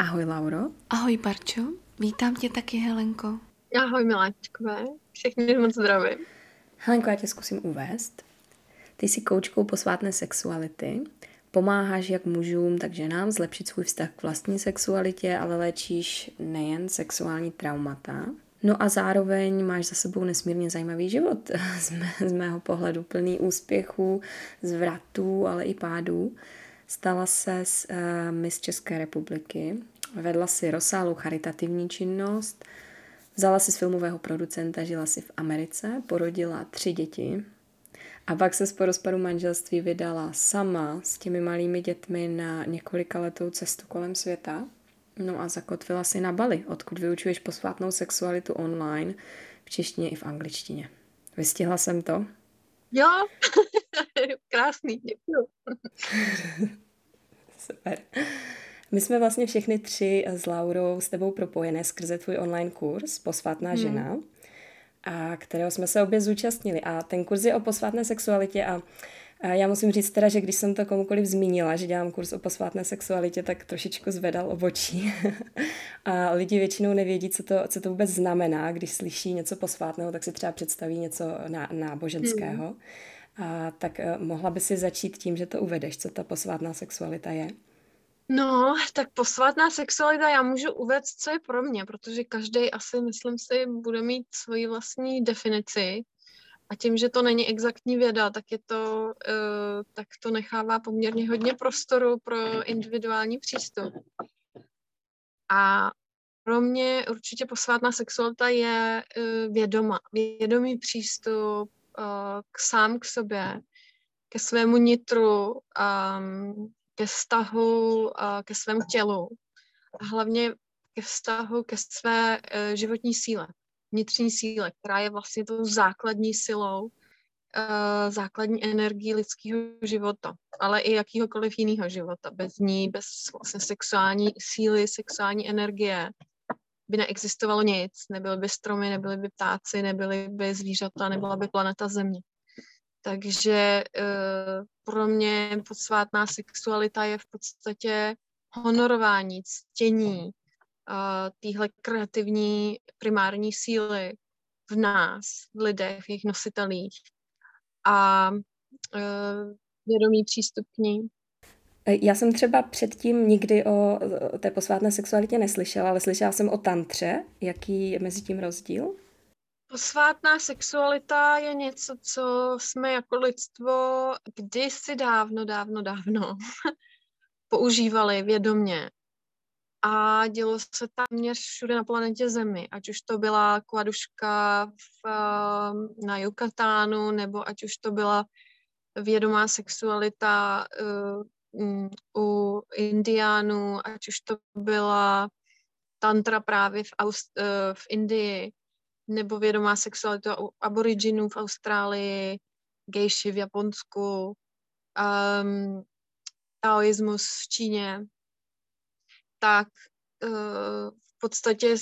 Ahoj Lauro. Ahoj Barčo, vítám tě taky Helenko. Ahoj miláčkové, všechny moc zdravím. Helenko, já tě zkusím uvést. Ty jsi koučkou posvátné sexuality, pomáháš jak mužům, tak ženám zlepšit svůj vztah k vlastní sexualitě, ale léčíš nejen sexuální traumata. No a zároveň máš za sebou nesmírně zajímavý život, z, mé, z mého pohledu plný úspěchů, zvratů, ale i pádů. Stala se z uh, Miss České republiky, vedla si rozsáhlou charitativní činnost, vzala si z filmového producenta, žila si v Americe, porodila tři děti a pak se po rozpadu manželství vydala sama s těmi malými dětmi na několika letou cestu kolem světa. No a zakotvila si na Bali, odkud vyučuješ posvátnou sexualitu online v češtině i v angličtině. Vystihla jsem to? Jo, krásný, děkuji. Super. My jsme vlastně všechny tři s Laurou s tebou propojené skrze tvůj online kurz Posvátná hmm. žena, a kterého jsme se obě zúčastnili. A ten kurz je o posvátné sexualitě a a já musím říct teda, že když jsem to komukoliv zmínila, že dělám kurz o posvátné sexualitě, tak trošičku zvedal obočí. a lidi většinou nevědí, co to, co to vůbec znamená, když slyší něco posvátného, tak si třeba představí něco ná, náboženského. Hmm. A tak uh, mohla by si začít tím, že to uvedeš, co ta posvátná sexualita je. No, tak posvátná sexualita já můžu uvést, co je pro mě, protože každý asi, myslím si, bude mít svoji vlastní definici. A tím, že to není exaktní věda, tak je to, uh, tak to nechává poměrně hodně prostoru pro individuální přístup. A pro mě určitě posvátná sexualita je uh, vědoma, vědomý přístup uh, k sám k sobě, ke svému nitru, um, ke vztahu ke svému tělu a hlavně ke vztahu ke své životní síle, vnitřní síle, která je vlastně tou základní silou, e, základní energií lidského života, ale i jakýhokoliv jiného života. Bez ní, bez vlastně sexuální síly, sexuální energie by neexistovalo nic. Nebyly by stromy, nebyly by ptáci, nebyly by zvířata, nebyla by planeta Země. Takže uh, pro mě podsvátná sexualita je v podstatě honorování, ctění téhle kreativní primární síly v nás, v lidech, v jejich nositelích a uh, vědomý přístup k ní. Já jsem třeba předtím nikdy o té posvátné sexualitě neslyšela, ale slyšela jsem o tantře. Jaký je mezi tím rozdíl? Posvátná sexualita je něco, co jsme jako lidstvo kdysi dávno, dávno, dávno používali vědomě. A dělo se téměř všude na planetě Zemi, ať už to byla kladuška v, eh, na Yucatánu, nebo ať už to byla vědomá sexualita uh, u indiánů, ať už to byla tantra právě v, Aust- uh, v Indii, nebo vědomá sexualita u aboriginů v Austrálii, gejši v Japonsku, um, taoismus v Číně, tak uh, v podstatě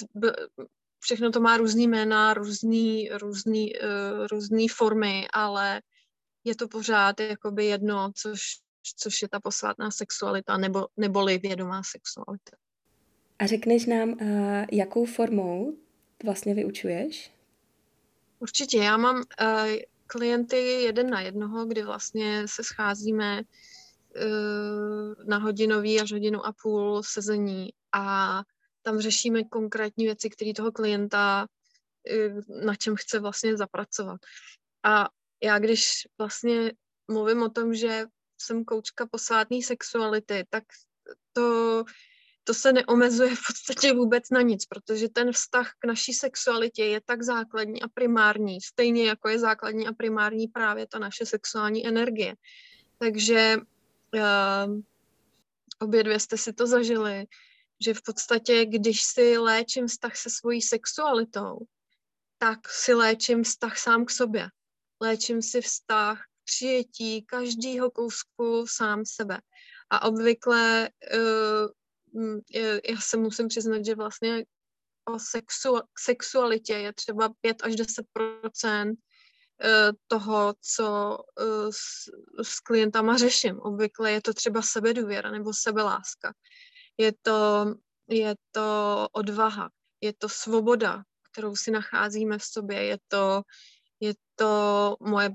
všechno to má různý jména, různý, různý, uh, různý formy, ale je to pořád jakoby jedno, což, což je ta posvátná sexualita nebo, neboli vědomá sexualita. A řekneš nám, uh, jakou formou vlastně vyučuješ? Určitě, já mám klienty jeden na jednoho, kdy vlastně se scházíme na hodinový až hodinu a půl sezení a tam řešíme konkrétní věci, které toho klienta uh, na čem chce vlastně zapracovat. A já když vlastně mluvím o tom, že jsem koučka posvátné sexuality, tak to to se neomezuje v podstatě vůbec na nic, protože ten vztah k naší sexualitě je tak základní a primární, stejně jako je základní a primární právě ta naše sexuální energie. Takže uh, obě dvě jste si to zažili, že v podstatě, když si léčím vztah se svojí sexualitou, tak si léčím vztah sám k sobě. Léčím si vztah přijetí každého kousku sám sebe. A obvykle uh, já se musím přiznat, že vlastně o sexu, sexualitě je třeba 5 až 10 eh, toho, co eh, s, s klientama řeším. Obvykle je to třeba sebedůvěra nebo sebeláska. Je to, je to odvaha, je to svoboda, kterou si nacházíme v sobě, je to, je to moje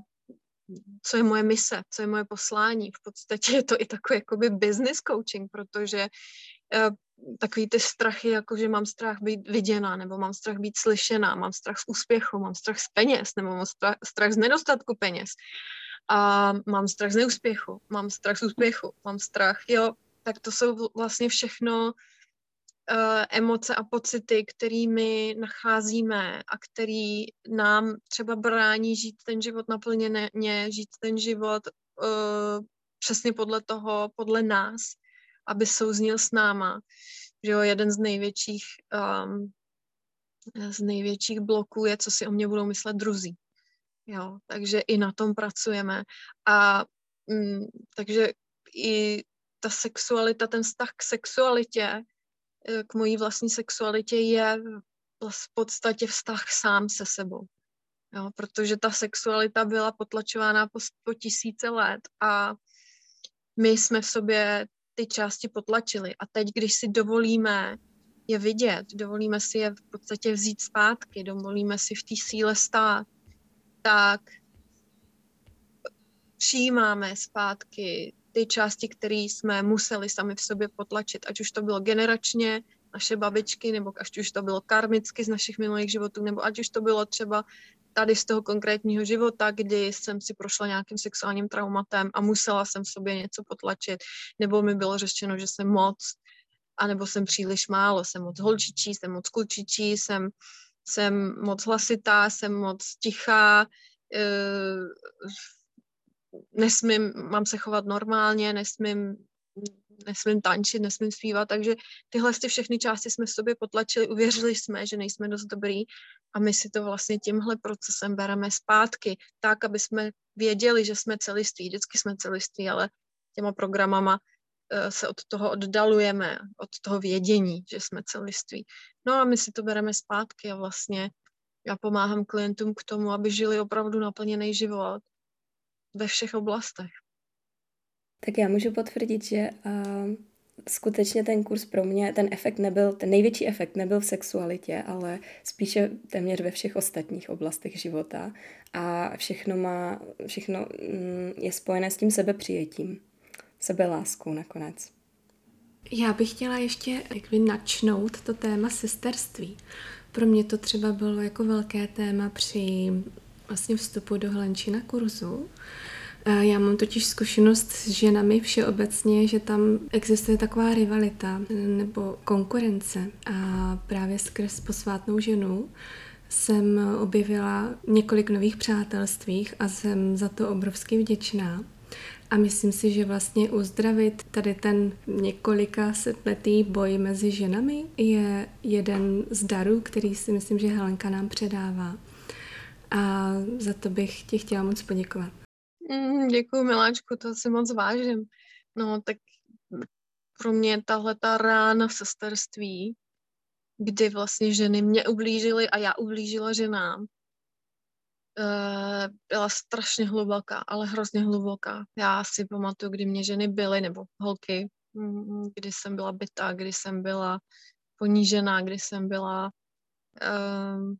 co je moje mise, co je moje poslání. V podstatě je to i takový jakoby business coaching, protože uh, takový ty strachy, jako že mám strach být viděna, nebo mám strach být slyšená, mám strach z úspěchu, mám strach z peněz, nebo mám strach, strach z nedostatku peněz. A mám strach z neúspěchu, mám strach z úspěchu, mám strach, jo, tak to jsou vlastně všechno uh, emoce a pocity, kterými nacházíme a který nám třeba brání žít ten život naplněně, žít ten život uh, přesně podle toho, podle nás, aby souznil s náma. Že jo, jeden z největších, um, z největších bloků je, co si o mě budou myslet druzí. Jo, takže i na tom pracujeme. A mm, takže i ta sexualita, ten vztah k sexualitě Eh, k mojí vlastní sexualitě je v podstatě vztah sám se sebou. Jo, protože ta sexualita byla potlačována po, po tisíce let a my jsme v sobě ty části potlačili. A teď, když si dovolíme je vidět, dovolíme si je v podstatě vzít zpátky, dovolíme si v té síle stát, tak přijímáme zpátky ty části, které jsme museli sami v sobě potlačit, ať už to bylo generačně, naše babičky, nebo ať už to bylo karmicky z našich minulých životů, nebo ať už to bylo třeba tady z toho konkrétního života, kdy jsem si prošla nějakým sexuálním traumatem a musela jsem sobě něco potlačit, nebo mi bylo řečeno, že jsem moc, anebo jsem příliš málo, jsem moc holčičí, jsem moc klučičí, jsem, jsem moc hlasitá, jsem moc tichá, uh, nesmím, mám se chovat normálně, nesmím, nesmím tančit, nesmím zpívat, takže tyhle ty všechny části jsme v sobě potlačili, uvěřili jsme, že nejsme dost dobrý a my si to vlastně tímhle procesem bereme zpátky, tak, aby jsme věděli, že jsme celiství, vždycky jsme celiství, ale těma programama uh, se od toho oddalujeme, od toho vědění, že jsme celiství. No a my si to bereme zpátky a vlastně já pomáhám klientům k tomu, aby žili opravdu naplněný život ve všech oblastech. Tak já můžu potvrdit, že uh, skutečně ten kurz pro mě, ten efekt nebyl, ten největší efekt nebyl v sexualitě, ale spíše téměř ve všech ostatních oblastech života a všechno má, všechno mm, je spojené s tím sebepřijetím, sebeláskou nakonec. Já bych chtěla ještě jakby načnout to téma sesterství. Pro mě to třeba bylo jako velké téma při vlastně vstupu do Hlenčina kurzu. Já mám totiž zkušenost s ženami všeobecně, že tam existuje taková rivalita nebo konkurence a právě skrz posvátnou ženu jsem objevila několik nových přátelstvích a jsem za to obrovsky vděčná. A myslím si, že vlastně uzdravit tady ten několika setletý boj mezi ženami je jeden z darů, který si myslím, že Helenka nám předává a za to bych ti chtěla moc poděkovat. Mm, děkuji, miláčku, to si moc vážím. No, tak pro mě tahle ta rána v sesterství, kdy vlastně ženy mě ublížily a já ublížila ženám, eh, byla strašně hluboká, ale hrozně hluboká. Já si pamatuju, kdy mě ženy byly, nebo holky, mm, kdy jsem byla bytá, kdy jsem byla ponížená, kdy jsem byla um,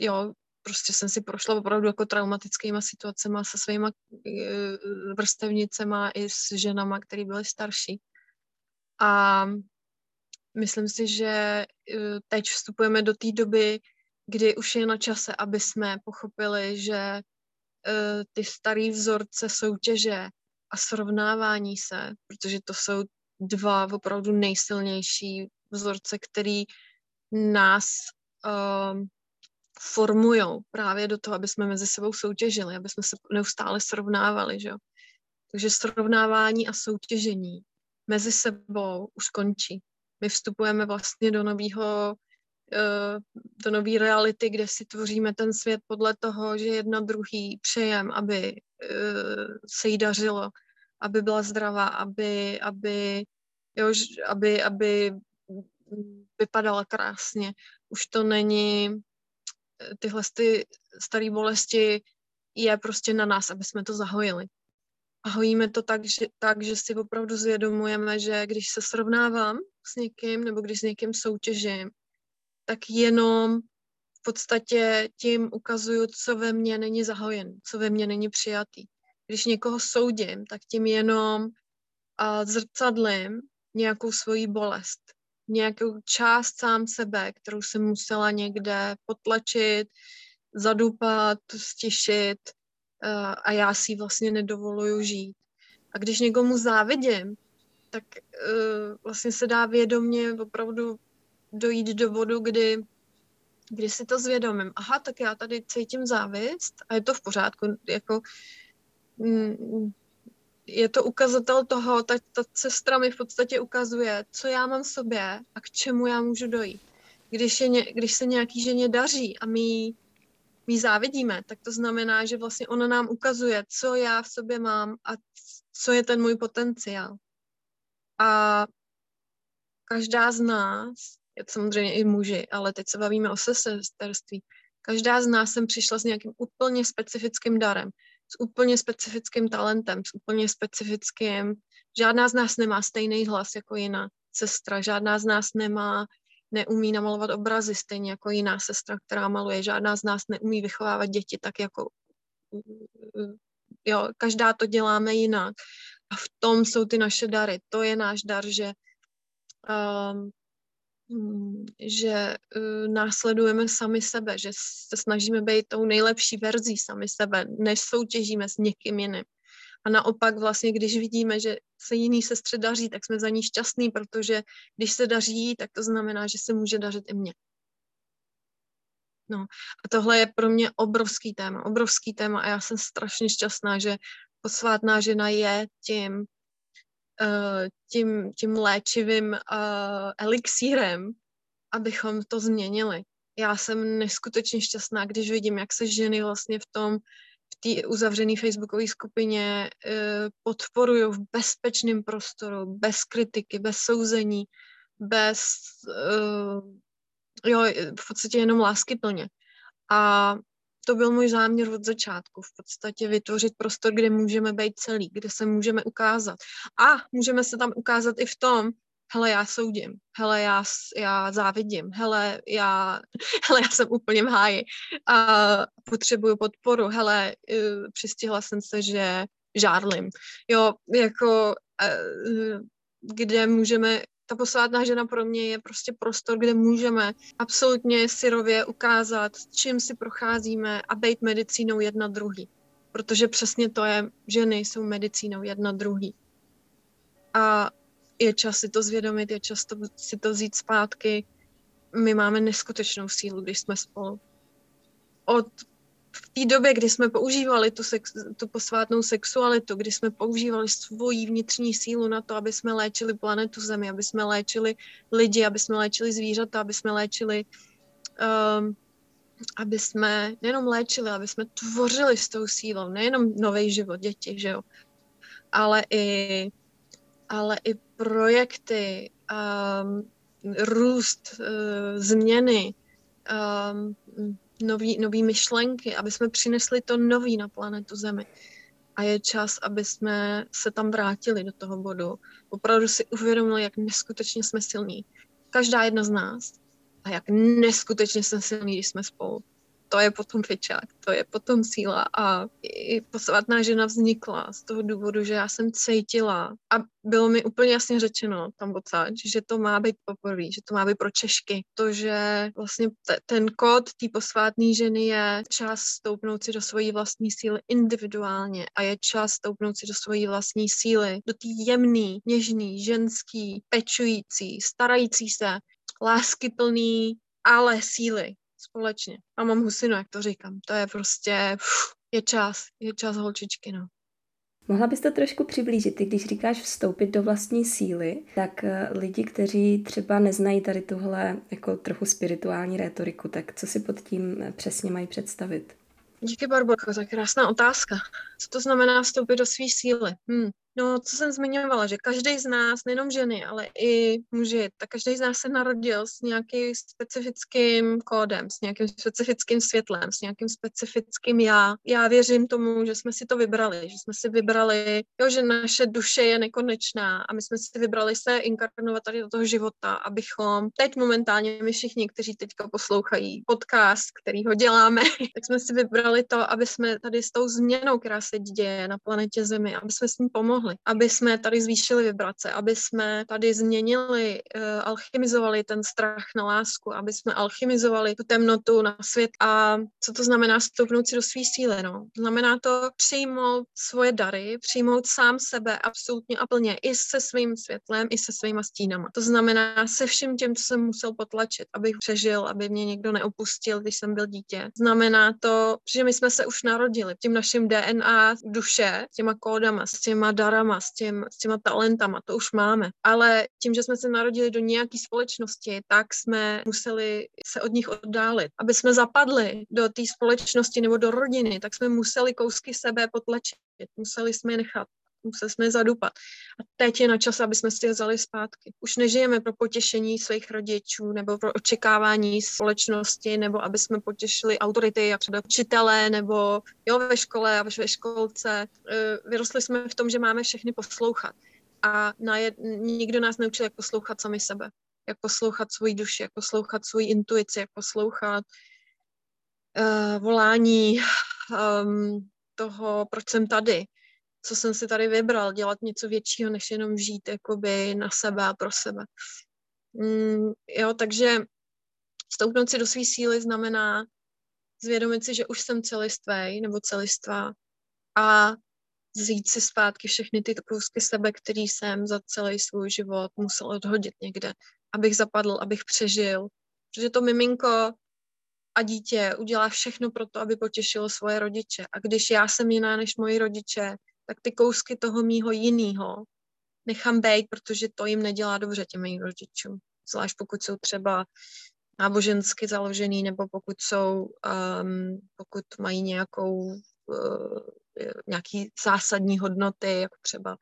jo, prostě jsem si prošla opravdu jako traumatickýma situacemi se svýma eh, vrstevnicema i s ženama, které byly starší. A myslím si, že eh, teď vstupujeme do té doby, kdy už je na čase, aby jsme pochopili, že eh, ty staré vzorce soutěže a srovnávání se, protože to jsou dva opravdu nejsilnější vzorce, který nás formují právě do toho, aby jsme mezi sebou soutěžili, aby jsme se neustále srovnávali, že jo. Takže srovnávání a soutěžení mezi sebou už končí. My vstupujeme vlastně do nového eh, do nové reality, kde si tvoříme ten svět podle toho, že jedna druhý přejem, aby eh, se jí dařilo, aby byla zdravá, aby, aby, jo, aby, aby vypadala krásně. Už to není tyhle ty staré bolesti je prostě na nás, aby jsme to zahojili. A hojíme to tak že, tak, že si opravdu zvědomujeme, že když se srovnávám s někým nebo když s někým soutěžím, tak jenom v podstatě tím ukazuju, co ve mně není zahojen, co ve mně není přijatý. Když někoho soudím, tak tím jenom a zrcadlím nějakou svoji bolest, nějakou část sám sebe, kterou jsem musela někde potlačit, zadupat, stišit uh, a já si vlastně nedovoluju žít. A když někomu závidím, tak uh, vlastně se dá vědomě opravdu dojít do bodu, kdy, kdy si to zvědomím. Aha, tak já tady cítím závist a je to v pořádku. Jako, mm, je to ukazatel toho, ta, ta sestra mi v podstatě ukazuje, co já mám v sobě a k čemu já můžu dojít. Když, je když se nějaký ženě daří a my my závidíme, tak to znamená, že vlastně ona nám ukazuje, co já v sobě mám a co je ten můj potenciál. A každá z nás, je samozřejmě i muži, ale teď se bavíme o sesterství, každá z nás sem přišla s nějakým úplně specifickým darem, s úplně specifickým talentem, s úplně specifickým, žádná z nás nemá stejný hlas jako jiná sestra, žádná z nás nemá neumí namalovat obrazy, stejně jako jiná sestra, která maluje. Žádná z nás neumí vychovávat děti tak jako... Jo, každá to děláme jinak. A v tom jsou ty naše dary. To je náš dar, že um, že uh, následujeme sami sebe, že se snažíme být tou nejlepší verzí sami sebe, než soutěžíme s někým jiným. A naopak vlastně, když vidíme, že se jiný sestře daří, tak jsme za ní šťastný, protože když se daří, tak to znamená, že se může dařit i mně. No a tohle je pro mě obrovský téma, obrovský téma a já jsem strašně šťastná, že posvátná žena je tím, tím, tím léčivým uh, elixírem, abychom to změnili. Já jsem neskutečně šťastná, když vidím, jak se ženy vlastně v tom v té uzavřené facebookové skupině eh, podporují v bezpečném prostoru, bez kritiky, bez souzení, bez, eh, jo, v podstatě jenom lásky plně. A to byl můj záměr od začátku, v podstatě vytvořit prostor, kde můžeme být celý, kde se můžeme ukázat. A můžeme se tam ukázat i v tom, hele, já soudím, hele, já, já závidím, hele, já, hele, já jsem úplně v háji a potřebuju podporu, hele, uh, přistihla jsem se, že žárlim. Jo, jako, uh, kde můžeme, ta posvátná žena pro mě je prostě prostor, kde můžeme absolutně syrově ukázat, čím si procházíme a být medicínou jedna druhý. Protože přesně to je, ženy jsou medicínou jedna druhý. A je čas si to zvědomit, je čas to, si to vzít zpátky. My máme neskutečnou sílu, když jsme spolu. Od v té době, kdy jsme používali tu, sex, tu posvátnou sexualitu, kdy jsme používali svoji vnitřní sílu na to, aby jsme léčili planetu Zemi, aby jsme léčili lidi, aby jsme léčili zvířata, aby jsme léčili, um, aby jsme nejenom léčili, aby jsme tvořili s tou sílou, nejenom nový život, děti, že jo, ale i ale i projekty, um, růst, uh, změny, um, nový, nový myšlenky, aby jsme přinesli to nový na planetu Zemi. A je čas, aby jsme se tam vrátili do toho bodu. Opravdu si uvědomili, jak neskutečně jsme silní. Každá jedna z nás. A jak neskutečně jsme silní, když jsme spolu to je potom fičák, to je potom síla a i posvátná žena vznikla z toho důvodu, že já jsem cítila a bylo mi úplně jasně řečeno tam odsaď, že to má být poprvé, že to má být pro Češky. To, že vlastně t- ten kód té posvátné ženy je čas stoupnout si do svojí vlastní síly individuálně a je čas stoupnout si do svojí vlastní síly, do té jemný, něžný, ženský, pečující, starající se, láskyplný, ale síly, společně. A mám husinu, jak to říkám. To je prostě, je čas, je čas holčičky, no. Mohla bys to trošku přiblížit? Ty, když říkáš vstoupit do vlastní síly, tak eh, lidi, kteří třeba neznají tady tuhle jako trochu spirituální rétoriku, tak co si pod tím eh, přesně mají představit? Díky, Barborko, je krásná otázka. Co to znamená vstoupit do své síly? Hmm. No, co jsem zmiňovala, že každý z nás, nejenom ženy, ale i muži, tak každý z nás se narodil s nějakým specifickým kódem, s nějakým specifickým světlem, s nějakým specifickým já. Já věřím tomu, že jsme si to vybrali, že jsme si vybrali, jo, že naše duše je nekonečná a my jsme si vybrali se inkarnovat tady do toho života, abychom teď momentálně my všichni, kteří teďka poslouchají podcast, který ho děláme, tak jsme si vybrali to, aby jsme tady s tou změnou, která se děje na planetě Zemi, aby jsme s ní pomohli pomohli, aby jsme tady zvýšili vibrace, aby jsme tady změnili, uh, alchymizovali ten strach na lásku, aby jsme alchymizovali tu temnotu na svět. A co to znamená stoupnout si do své síly? No? Znamená to přijmout svoje dary, přijmout sám sebe absolutně a plně, i se svým světlem, i se svýma stínama. To znamená se vším tím, co jsem musel potlačit, abych přežil, aby mě někdo neopustil, když jsem byl dítě. Znamená to, že my jsme se už narodili tím naším DNA duše, těma kódama, s těma darami, darama, s, těm, s těma talentama, to už máme. Ale tím, že jsme se narodili do nějaké společnosti, tak jsme museli se od nich oddálit. Aby jsme zapadli do té společnosti nebo do rodiny, tak jsme museli kousky sebe potlačit. Museli jsme je nechat museli jsme je zadupat. A teď je na čas, aby jsme si je vzali zpátky. Už nežijeme pro potěšení svých rodičů nebo pro očekávání společnosti, nebo aby jsme potěšili autority, jak třeba učitelé, nebo jo, ve škole a ve školce. E, vyrostli jsme v tom, že máme všechny poslouchat. A na jed, nikdo nás neučil, jak poslouchat sami sebe. Jak poslouchat svoji duši, jak poslouchat svoji intuici, jak poslouchat uh, volání um, toho, proč jsem tady co jsem si tady vybral, dělat něco většího, než jenom žít jakoby na sebe a pro sebe. Mm, jo, takže stoupnout si do své síly znamená zvědomit si, že už jsem celistvý nebo celistva a vzít si zpátky všechny ty kousky sebe, který jsem za celý svůj život musel odhodit někde, abych zapadl, abych přežil. Protože to miminko a dítě udělá všechno pro to, aby potěšilo svoje rodiče. A když já jsem jiná než moji rodiče, tak ty kousky toho mýho jinýho nechám být, protože to jim nedělá dobře těm mým rodičům. Zvlášť pokud jsou třeba nábožensky založený, nebo pokud jsou, um, pokud mají nějakou, uh, nějaký zásadní hodnoty, jako třeba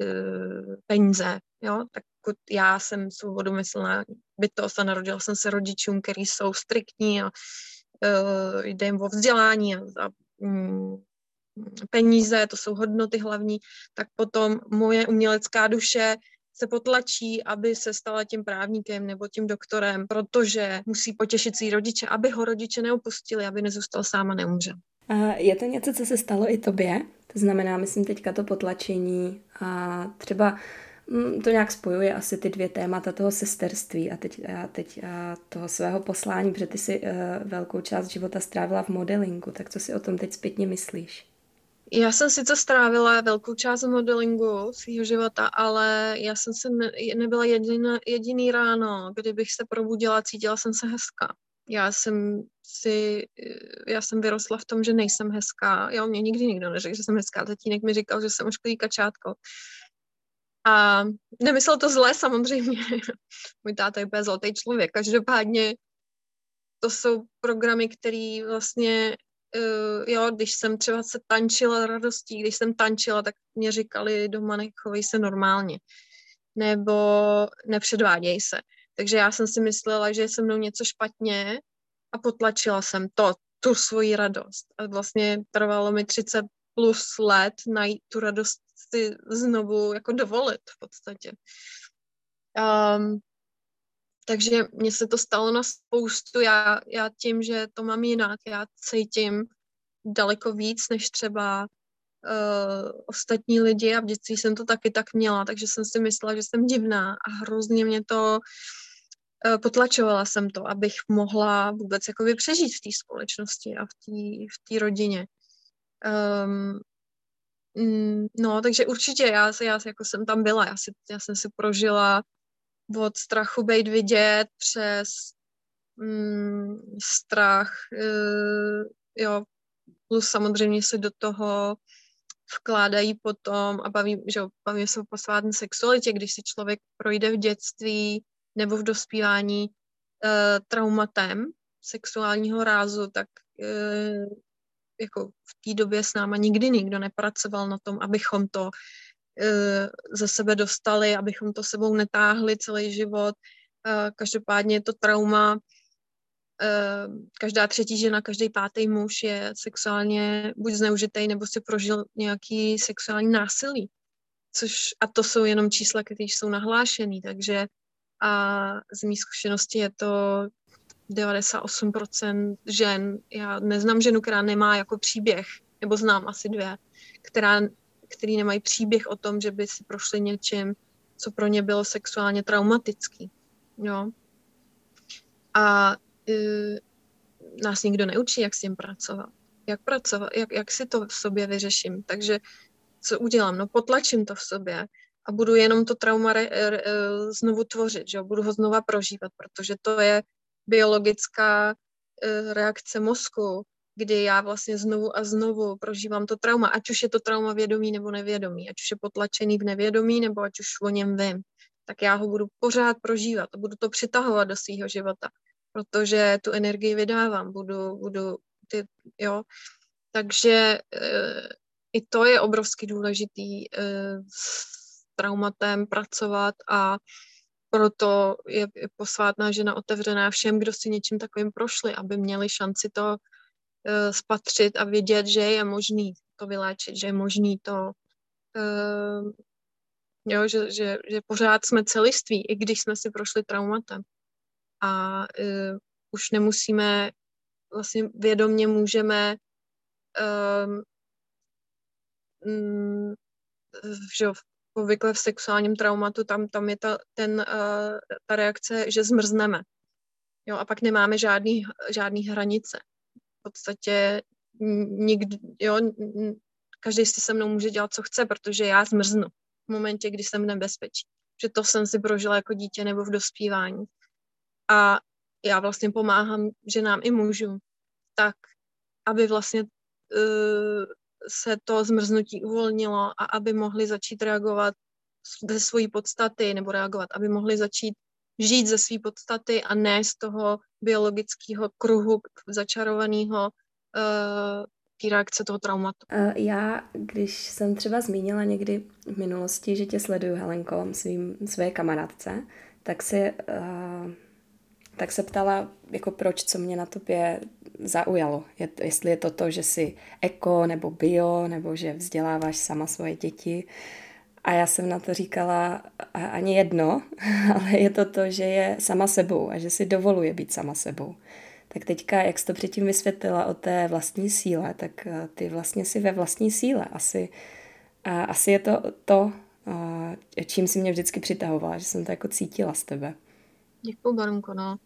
uh, peníze, jo, tak pokud já jsem svobodomyslná bytost a narodila jsem se rodičům, který jsou striktní a uh, jde jim o vzdělání a, a um, peníze, to jsou hodnoty hlavní, tak potom moje umělecká duše se potlačí, aby se stala tím právníkem nebo tím doktorem, protože musí potěšit svý rodiče, aby ho rodiče neopustili, aby nezůstal sám a neumřel. Je to něco, co se stalo i tobě? To znamená, myslím teďka to potlačení a třeba mm, to nějak spojuje asi ty dvě témata toho sesterství a teď, a teď a toho svého poslání, protože ty si uh, velkou část života strávila v modelingu, tak co si o tom teď zpětně myslíš? Já jsem sice strávila velkou část modelingu svého života, ale já jsem se ne, nebyla jediná, jediný ráno, kdybych se probudila cítila jsem se hezká. Já jsem si, já jsem vyrostla v tom, že nejsem hezká. Jo, mě nikdy nikdo neřekl, že jsem hezká. Tatínek mi říkal, že jsem ošklý kačátko. A nemyslel to zlé samozřejmě. Můj táta je úplně zlatý člověk. Každopádně to jsou programy, které vlastně uh, jo, když jsem třeba se tančila radostí, když jsem tančila, tak mě říkali doma, nechovej se normálně, nebo nepředváděj se. Takže já jsem si myslela, že je se mnou něco špatně a potlačila jsem to, tu svoji radost. A vlastně trvalo mi 30 plus let najít tu radost si znovu jako dovolit v podstatě. Um, takže mně se to stalo na spoustu. Já, já tím, že to mám jinak, já cítím daleko víc než třeba uh, ostatní lidi a v dětství jsem to taky tak měla, takže jsem si myslela, že jsem divná a hrozně mě to uh, potlačovala jsem to, abych mohla vůbec jakoby přežít v té společnosti a v té v rodině. Um, no, takže určitě já, já jako jsem tam byla, já, si, já jsem si prožila od strachu být vidět přes mm, strach, uh, jo, plus samozřejmě se do toho vkládají potom a baví, že baví se o posvátné sexualitě, když si člověk projde v dětství nebo v dospívání uh, traumatem sexuálního rázu, tak uh, jako v té době s náma nikdy nikdo nepracoval na tom, abychom to ze sebe dostali, abychom to sebou netáhli celý život. Uh, každopádně je to trauma, každá třetí žena, každý pátý muž je sexuálně buď zneužitý, nebo si prožil nějaký sexuální násilí. Což, a to jsou jenom čísla, které jsou nahlášený, takže a z mých zkušenosti je to 98% žen. Já neznám ženu, která nemá jako příběh, nebo znám asi dvě, která, který nemají příběh o tom, že by si prošli něčím, co pro ně bylo sexuálně traumatický. Jo. A uh, nás nikdo neučí, jak s tím pracovat. Jak pracovat, jak, jak si to v sobě vyřeším. Takže co udělám? No potlačím to v sobě a budu jenom to trauma re, re, znovu tvořit, že jo? budu ho znova prožívat, protože to je biologická uh, reakce mozku, kdy já vlastně znovu a znovu prožívám to trauma, ať už je to trauma vědomí nebo nevědomí, ať už je potlačený v nevědomí, nebo ať už o něm vím, tak já ho budu pořád prožívat a budu to přitahovat do svého života protože tu energii vydávám, budu, budu ty, jo. Takže e, i to je obrovsky důležitý e, s traumatem pracovat a proto je, posvátná žena otevřená všem, kdo si něčím takovým prošli, aby měli šanci to e, spatřit a vědět, že je možný to vyléčit, že je možný to e, jo, že, že, že pořád jsme celiství, i když jsme si prošli traumatem a uh, už nemusíme, vlastně vědomně můžeme um, um, že obvykle v sexuálním traumatu, tam, tam je ta, ten, uh, ta reakce, že zmrzneme. Jo, a pak nemáme žádný, žádný hranice. Podstatě nikdy, jo, každý si se mnou může dělat, co chce, protože já zmrznu v momentě, kdy jsem v nebezpečí. Že to jsem si prožila jako dítě nebo v dospívání a já vlastně pomáhám ženám i mužům, tak aby vlastně uh, se to zmrznutí uvolnilo a aby mohli začít reagovat ze své podstaty nebo reagovat, aby mohli začít žít ze své podstaty a ne z toho biologického kruhu začarovaného uh, té reakce toho traumatu. Já, když jsem třeba zmínila někdy v minulosti, že tě sleduju, Helenko, svým, své kamarádce, tak si uh, tak se ptala, jako proč, co mě na tobě zaujalo. Je, jestli je to to, že jsi eko nebo bio, nebo že vzděláváš sama svoje děti. A já jsem na to říkala ani jedno, ale je to to, že je sama sebou a že si dovoluje být sama sebou. Tak teďka, jak jsi to předtím vysvětlila o té vlastní síle, tak eh, ty vlastně si ve vlastní síle. Asi, a asi je to to, eh, čím si mě vždycky přitahovala, že jsem to jako cítila z tebe. Děkuji, Barunko, no.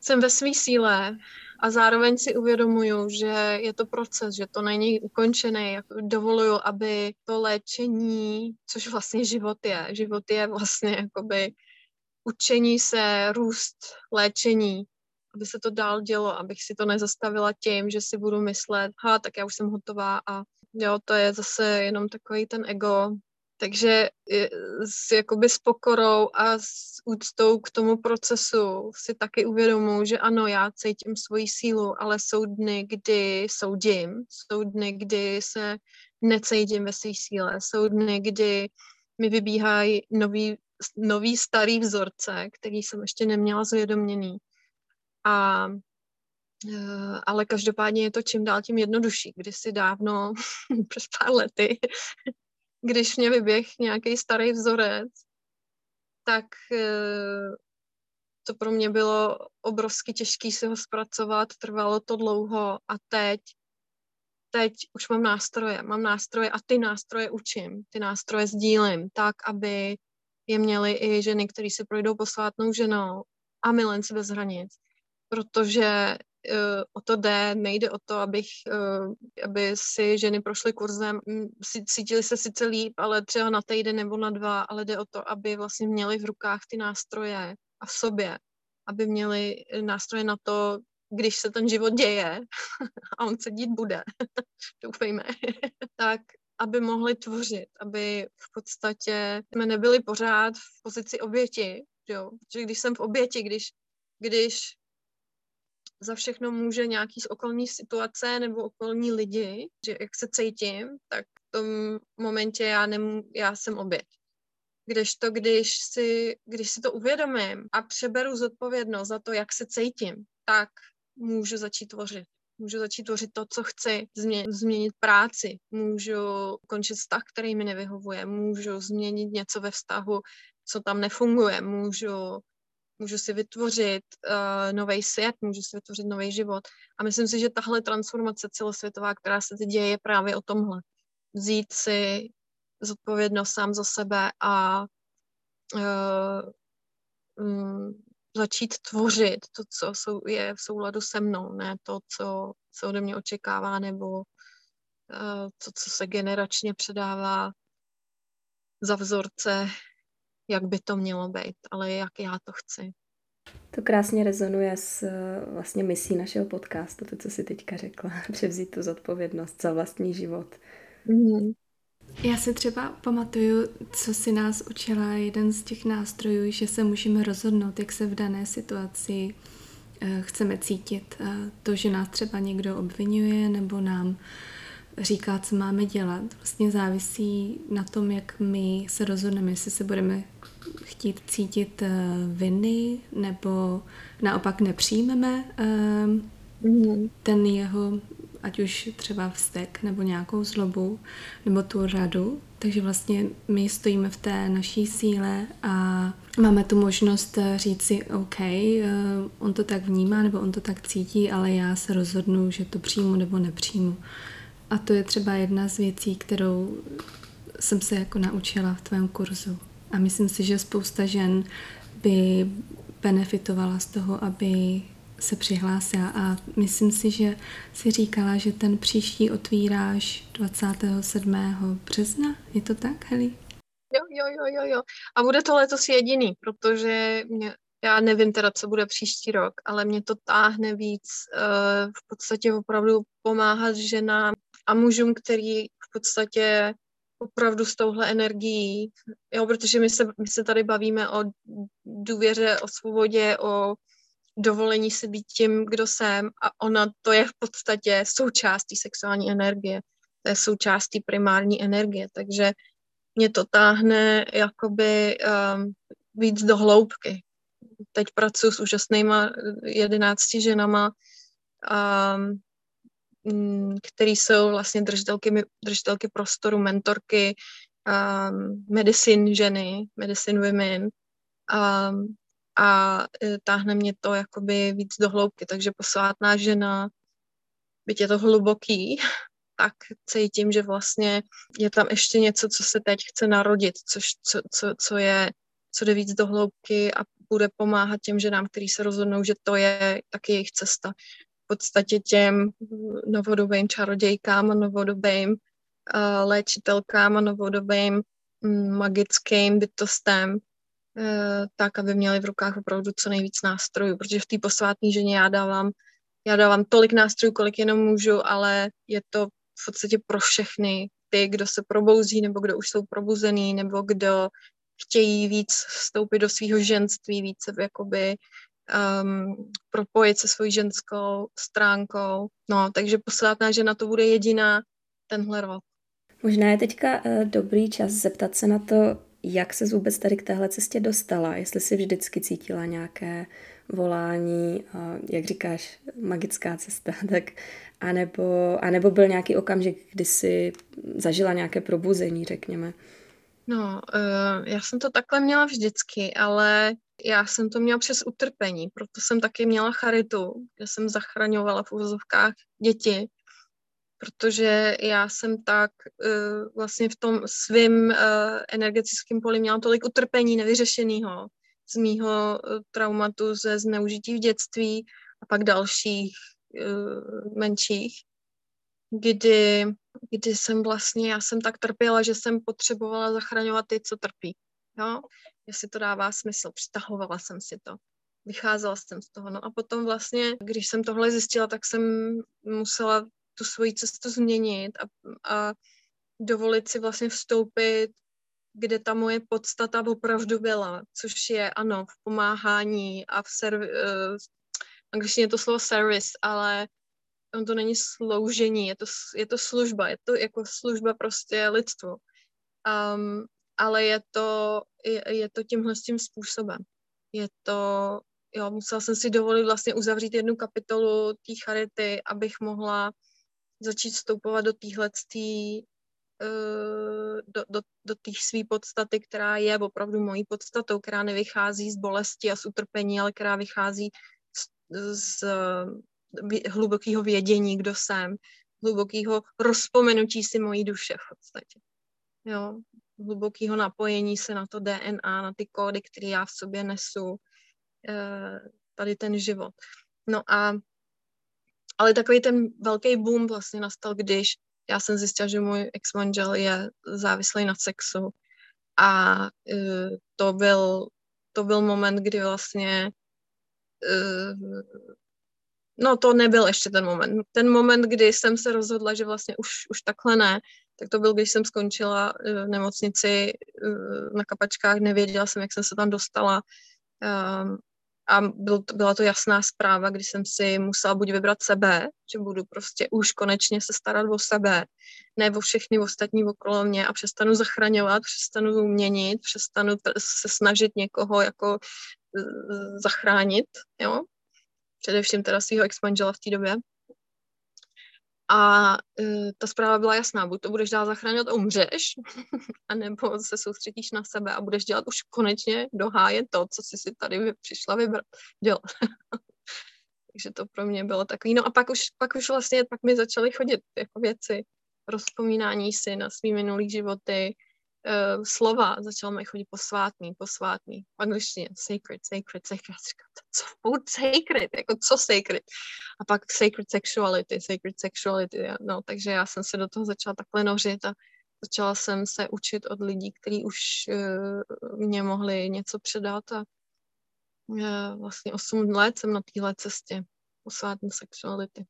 Jsem ve své síle a zároveň si uvědomuju, že je to proces, že to není ukončený. Dovoluju, aby to léčení, což vlastně život je, život je vlastně jakoby učení se, růst, léčení, aby se to dál dělo, abych si to nezastavila tím, že si budu myslet, ha, tak já už jsem hotová a jo, to je zase jenom takový ten ego, takže s, jakoby s pokorou a s úctou k tomu procesu si taky uvědomuji, že ano, já cítím svoji sílu, ale jsou dny, kdy soudím, jsou dny, kdy se necítím ve své síle, jsou dny, kdy mi vybíhají nový, nový starý vzorce, který jsem ještě neměla zvědoměný. A eh, ale každopádně je to čím dál tím jednodušší. Kdysi dávno, přes pár lety, když mě vyběh nějaký starý vzorec, tak eh, to pro mě bylo obrovsky těžké si ho zpracovat, trvalo to dlouho a teď, teď už mám nástroje. Mám nástroje a ty nástroje učím, ty nástroje sdílím tak, aby je měly i ženy, které si projdou posvátnou ženou a milenci bez hranic. Protože o to jde, nejde o to, abych, uh, aby si ženy prošly kurzem, cítili se sice líp, ale třeba na týden nebo na dva, ale jde o to, aby vlastně měli v rukách ty nástroje a v sobě, aby měli nástroje na to, když se ten život děje a on se dít bude, doufejme, tak aby mohli tvořit, aby v podstatě jsme nebyli pořád v pozici oběti, jo. Že když jsem v oběti, když, když za všechno může nějaký z okolní situace nebo okolní lidi, že jak se cítím, tak v tom momentě já, nemů, já jsem oběť. Kdežto, když si, když si to uvědomím a přeberu zodpovědnost za to, jak se cítím, tak můžu začít tvořit. Můžu začít tvořit to, co chci, změnit, změnit práci, můžu končit vztah, který mi nevyhovuje, můžu změnit něco ve vztahu, co tam nefunguje, můžu, můžu si vytvořit uh, nový svět, můžu si vytvořit nový život. A myslím si, že tahle transformace celosvětová, která se teď děje, je právě o tomhle. Vzít si zodpovědnost sám za sebe a uh, um, začít tvořit to, co jsou, je v souladu se mnou, ne to, co se ode mě očekává, nebo uh, to, co se generačně předává za vzorce, jak by to mělo být, ale jak já to chci. To krásně rezonuje s vlastně misí našeho podcastu, to, co si teďka řekla, převzít tu zodpovědnost za vlastní život. Mm-hmm. Já si třeba pamatuju, co si nás učila jeden z těch nástrojů, že se můžeme rozhodnout, jak se v dané situaci eh, chceme cítit. To, že nás třeba někdo obvinuje nebo nám říká, co máme dělat, vlastně závisí na tom, jak my se rozhodneme, jestli se budeme chtít cítit eh, viny nebo naopak nepřijmeme mm. ten jeho ať už třeba vztek nebo nějakou zlobu nebo tu radu. Takže vlastně my stojíme v té naší síle a máme tu možnost říct si, OK, eh, on to tak vnímá nebo on to tak cítí, ale já se rozhodnu, že to přijmu nebo nepřijmu. A to je třeba jedna z věcí, kterou jsem se jako naučila v tvém kurzu. A myslím si, že spousta žen by benefitovala z toho, aby se přihlásila a myslím si, že si říkala, že ten příští otvíráš 27. března. Je to tak, Heli? Jo, jo, jo, jo, jo. A bude to letos jediný, protože mě, já nevím teda, co bude příští rok, ale mě to táhne víc uh, v podstatě opravdu pomáhat ženám a mužům, který v podstatě opravdu s touhle energií, jo, protože my se, my se tady bavíme o důvěře, o svobodě, o dovolení si být tím, kdo jsem. A ona to je v podstatě součástí sexuální energie, to je součástí primární energie, takže mě to táhne jakoby um, víc do hloubky. Teď pracuji s úžasnýma jedenácti ženama, um, který jsou vlastně držitelky, držitelky prostoru, mentorky, um, medicine ženy, medicine women, um, a e, táhne mě to jakoby víc do hloubky, takže posvátná žena, byť je to hluboký, tak cítím, že vlastně je tam ještě něco, co se teď chce narodit, což, co, co, co je, co jde víc do hloubky a bude pomáhat těm ženám, kteří se rozhodnou, že to je taky jejich cesta. Podstatě těm novodobým čarodějkám novodobým uh, léčitelkám a novodobým um, magickým bytostem, Eh, tak, aby měli v rukách opravdu co nejvíc nástrojů, protože v té posvátné ženě já dávám, já dávám tolik nástrojů, kolik jenom můžu, ale je to v podstatě pro všechny, ty, kdo se probouzí, nebo kdo už jsou probuzený, nebo kdo chtějí víc vstoupit do svého ženství, více jakoby um, propojit se svojí ženskou stránkou. No, takže posvátná žena to bude jediná tenhle rok. Možná je teďka uh, dobrý čas zeptat se na to, jak se vůbec tady k téhle cestě dostala? Jestli si vždycky cítila nějaké volání, jak říkáš, magická cesta, tak anebo, anebo byl nějaký okamžik, kdy jsi zažila nějaké probuzení, řekněme? No, uh, já jsem to takhle měla vždycky, ale já jsem to měla přes utrpení, proto jsem taky měla charitu, kde jsem zachraňovala v uvozovkách děti protože já jsem tak uh, vlastně v tom svém uh, energetickém poli měla tolik utrpení nevyřešeného z mýho traumatu ze zneužití v dětství a pak dalších menších, kdy, kdy jsem vlastně, já jsem tak trpěla, že jsem potřebovala zachraňovat ty, co trpí. Jo? Jestli to dává smysl, přitahovala jsem si to vycházela jsem z toho. No a potom vlastně, když jsem tohle zjistila, tak jsem musela tu svoji cestu změnit a, a dovolit si vlastně vstoupit, kde ta moje podstata opravdu byla, což je ano, v pomáhání a v servi- uh, angličtině je to slovo service, ale on to není sloužení, je to, je to služba, je to jako služba prostě lidstvu. Um, ale je to, je, je to tímhle tím způsobem. Je to, jo, musela jsem si dovolit vlastně uzavřít jednu kapitolu té charity, abych mohla začít vstoupovat do téhle eh, do, do, do té své podstaty, která je opravdu mojí podstatou, která nevychází z bolesti a z utrpení, ale která vychází z, z hlubokého vědění, kdo jsem, hlubokého rozpomenutí si mojí duše v podstatě. Jo, hlubokého napojení se na to DNA, na ty kódy, které já v sobě nesu, eh, tady ten život. No a ale takový ten velký boom vlastně nastal, když já jsem zjistila, že můj ex-manžel je závislý na sexu a uh, to byl to byl moment, kdy vlastně uh, no to nebyl ještě ten moment. Ten moment, kdy jsem se rozhodla, že vlastně už, už takhle ne, tak to byl, když jsem skončila uh, v nemocnici uh, na kapačkách, nevěděla jsem, jak jsem se tam dostala. Um, a byl, byla to jasná zpráva, když jsem si musela buď vybrat sebe, že budu prostě už konečně se starat o sebe, ne o všechny ostatní okolo mě a přestanu zachraňovat, přestanu měnit, přestanu se snažit někoho jako zachránit, jo. Především teda svého ex-manžela v té době. A uh, ta zpráva byla jasná, buď to budeš dál zachraňovat a umřeš, anebo se soustředíš na sebe a budeš dělat už konečně dohájet to, co jsi si tady přišla vybrat dělat. Takže to pro mě bylo takový. No a pak už, pak už vlastně, pak mi začaly chodit jako věci, rozpomínání si na svý minulý životy, uh, slova, začal mi chodit posvátný, posvátný, v angličtině sacred, sacred, sacred, co food sacred, jako co sacred, a pak sacred sexuality, sacred sexuality, no, takže já jsem se do toho začala takhle nořit a začala jsem se učit od lidí, kteří už uh, mě mohli něco předat a uh, vlastně 8 let jsem na téhle cestě posvátné sexuality.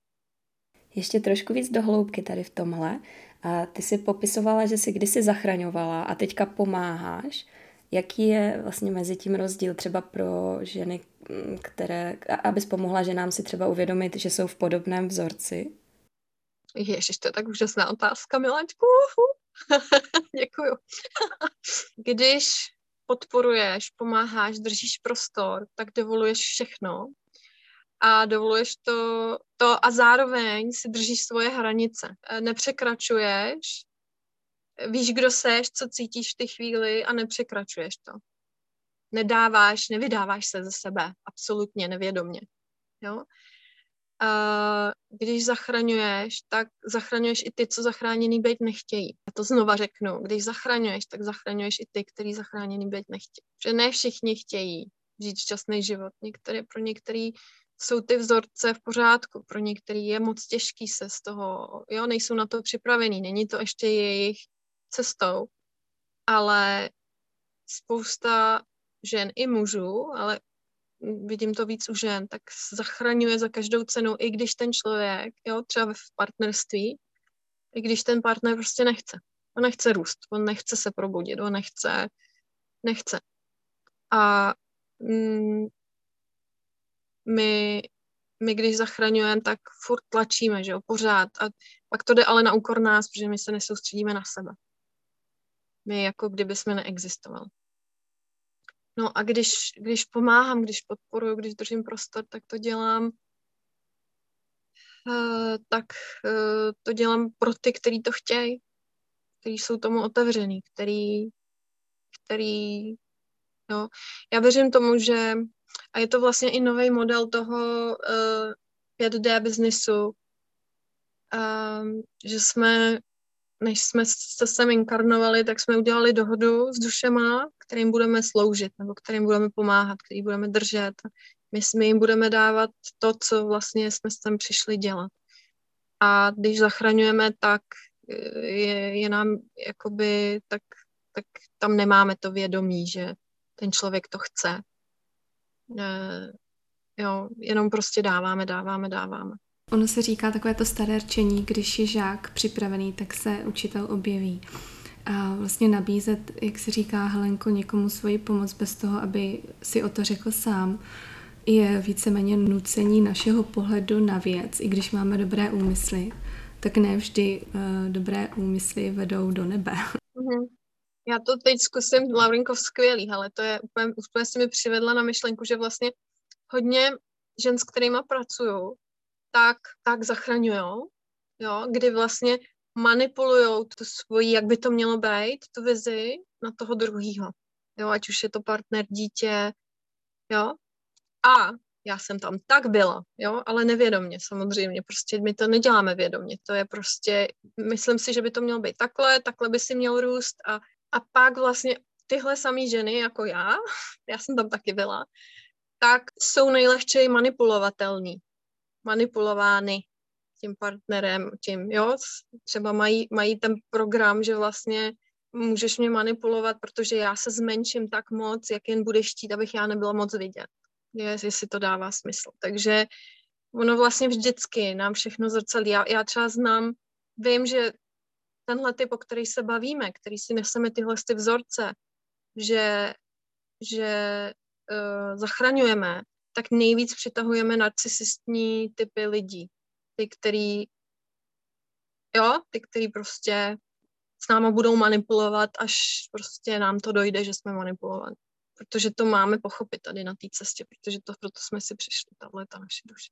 Ještě trošku víc do hloubky tady v tomhle. A ty si popisovala, že jsi kdysi zachraňovala a teďka pomáháš. Jaký je vlastně mezi tím rozdíl třeba pro ženy, které, abys pomohla ženám si třeba uvědomit, že jsou v podobném vzorci? Ježiš, to je tak úžasná otázka, Miláčku. Děkuju. Když podporuješ, pomáháš, držíš prostor, tak dovoluješ všechno a dovoluješ to, to a zároveň si držíš svoje hranice. E, nepřekračuješ, víš, kdo seš, co cítíš v té chvíli a nepřekračuješ to. Nedáváš, nevydáváš se ze sebe, absolutně nevědomně. Jo? A když zachraňuješ, tak zachraňuješ i ty, co zachráněný být nechtějí. A to znova řeknu, když zachraňuješ, tak zachraňuješ i ty, který zachráněný být nechtějí. Protože ne všichni chtějí žít šťastný život. Některé, pro některý jsou ty vzorce v pořádku. Pro některý je moc těžký se z toho, jo, nejsou na to připravený, není to ještě jejich cestou, ale spousta žen i mužů, ale vidím to víc u žen, tak zachraňuje za každou cenu, i když ten člověk, jo, třeba v partnerství, i když ten partner prostě nechce. On nechce růst, on nechce se probudit, on nechce, nechce. A mm, my, my když zachraňujeme, tak furt tlačíme, že jo, pořád. A pak to jde ale na úkor nás, protože my se nesoustředíme na sebe. My jako kdyby jsme neexistovali. No a když, když pomáhám, když podporuji, když držím prostor, tak to dělám uh, tak uh, to dělám pro ty, kteří to chtějí, kteří jsou tomu otevřený, který, který, jo. Já věřím tomu, že a je to vlastně i nový model toho uh, eh, 5D biznisu, um, že jsme, než jsme se sem inkarnovali, tak jsme udělali dohodu s dušema, kterým budeme sloužit, nebo kterým budeme pomáhat, který budeme držet. My, my jim budeme dávat to, co vlastně jsme sem přišli dělat. A když zachraňujeme, tak eh, je, je nám jakoby, tak, tak tam nemáme to vědomí, že ten člověk to chce, jo, jenom prostě dáváme, dáváme, dáváme. Ono se říká takové to staré rčení, když je žák připravený, tak se učitel objeví. A vlastně nabízet, jak se říká Helenko, někomu svoji pomoc bez toho, aby si o to řekl sám, je víceméně nucení našeho pohledu na věc, i když máme dobré úmysly, tak ne vždy uh, dobré úmysly vedou do nebe. Mm-hmm. Já to teď zkusím, Laurinko, skvělý, ale to je úplně, úplně si mi přivedla na myšlenku, že vlastně hodně žen, s kterými pracuju, tak, tak zachraňujou, jo, kdy vlastně manipulují tu svoji, jak by to mělo být, tu vizi na toho druhého. Jo, ať už je to partner, dítě, jo. A já jsem tam tak byla, jo, ale nevědomně samozřejmě, prostě my to neděláme vědomně, to je prostě, myslím si, že by to mělo být takhle, takhle by si měl růst a, a pak vlastně tyhle samé ženy jako já, já jsem tam taky byla, tak jsou nejlehčej manipulovatelný, manipulovány tím partnerem, tím, jo, třeba mají, mají ten program, že vlastně můžeš mě manipulovat, protože já se zmenším tak moc, jak jen budeš chtít, abych já nebyla moc vidět. Je, jestli to dává smysl. Takže ono vlastně vždycky nám všechno zrcadlí. Já, já třeba znám, vím, že tenhle typ, o který se bavíme, který si neseme tyhle ty vzorce, že, že uh, zachraňujeme, tak nejvíc přitahujeme narcisistní typy lidí. Ty, který, jo, ty, který prostě s náma budou manipulovat, až prostě nám to dojde, že jsme manipulovaní. Protože to máme pochopit tady na té cestě, protože to proto jsme si přišli, tahle ta naše duše.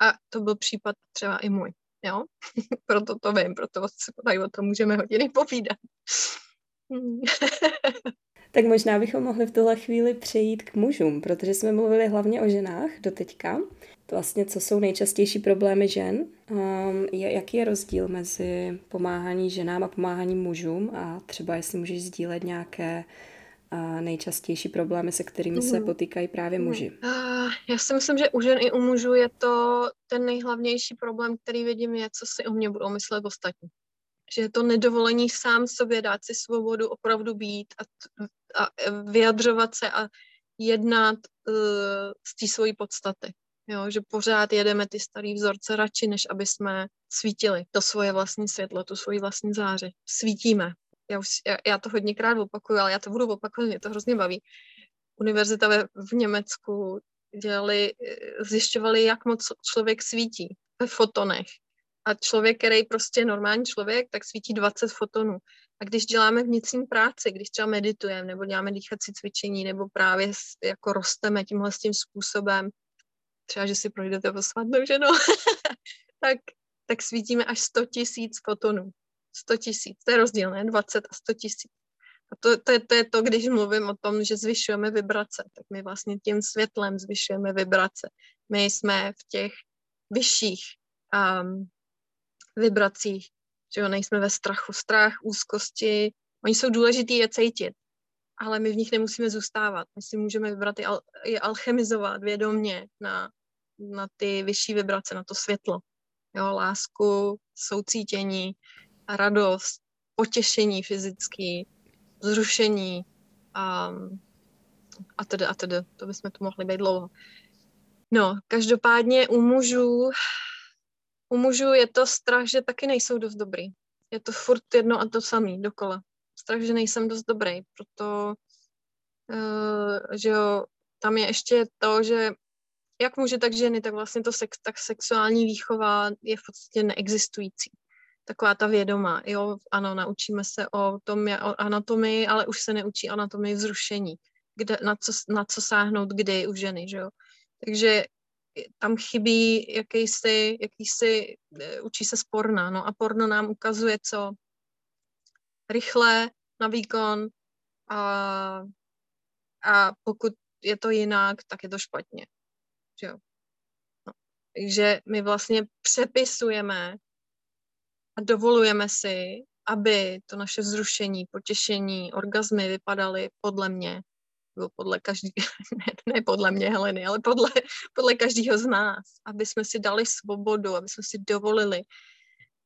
A to byl případ třeba i můj, jo? proto to vím, proto tady o tom můžeme hodiny povídat. Tak možná bychom mohli v tuhle chvíli přejít k mužům, protože jsme mluvili hlavně o ženách do teďka. Vlastně, co jsou nejčastější problémy žen? Um, je, jaký je rozdíl mezi pomáhání ženám a pomáhání mužům? A třeba jestli můžeš sdílet nějaké uh, nejčastější problémy, se kterými se mhm. potýkají právě muži? Uh, já si myslím, že u žen i u mužů je to ten nejhlavnější problém, který vidím, je, co si o mě budou myslet ostatní že je to nedovolení sám sobě dát si svobodu opravdu být a, a vyjadřovat se a jednat uh, z té svojí podstaty. Jo, že pořád jedeme ty starý vzorce radši, než aby jsme svítili to svoje vlastní světlo, tu svoji vlastní záři. Svítíme. Já, už, já, já to hodněkrát opakuju, ale já to budu opakovat, mě to hrozně baví. Univerzita ve, v Německu dělali, eh, zjišťovali, jak moc člověk svítí ve fotonech a člověk, který prostě je normální člověk, tak svítí 20 fotonů. A když děláme vnitřní práci, když třeba meditujeme, nebo děláme dýchací cvičení, nebo právě jako rosteme tímhle tím způsobem, třeba, že si projdete po svatnou ženou, tak, tak svítíme až 100 tisíc fotonů. 100 tisíc, to je rozdíl, ne? 20 a 100 tisíc. A to, to, je, to je to, když mluvím o tom, že zvyšujeme vibrace, tak my vlastně tím světlem zvyšujeme vibrace. My jsme v těch vyšších um, vibracích, že jo, nejsme ve strachu. Strach, úzkosti, oni jsou důležitý je cítit, ale my v nich nemusíme zůstávat. My si můžeme vybrat i, al, i alchemizovat vědomně na, na ty vyšší vibrace, na to světlo. Jo, lásku, soucítění, radost, potěšení fyzický, zrušení a, a tedy a tedy. To bychom tu mohli být dlouho. No, každopádně u mužů u mužů je to strach, že taky nejsou dost dobrý. Je to furt jedno a to samý dokola. Strach, že nejsem dost dobrý, proto, uh, že jo, tam je ještě to, že jak muže, tak ženy, tak vlastně to sex, tak sexuální výchova je v podstatě neexistující. Taková ta vědomá, jo, ano, naučíme se o tom, o anatomii, ale už se neučí anatomii vzrušení, kde, na, co, na co sáhnout kdy u ženy, že jo. Takže tam chybí jakýsi, jakýsi, eh, učí se sporna, no a porno nám ukazuje, co rychle na výkon a, a pokud je to jinak, tak je to špatně. Že jo? No. Takže my vlastně přepisujeme a dovolujeme si, aby to naše vzrušení, potěšení, orgazmy vypadaly podle mě nebo podle každý, ne, ne podle mě Heleny, ale podle, podle každého z nás, aby jsme si dali svobodu, aby jsme si dovolili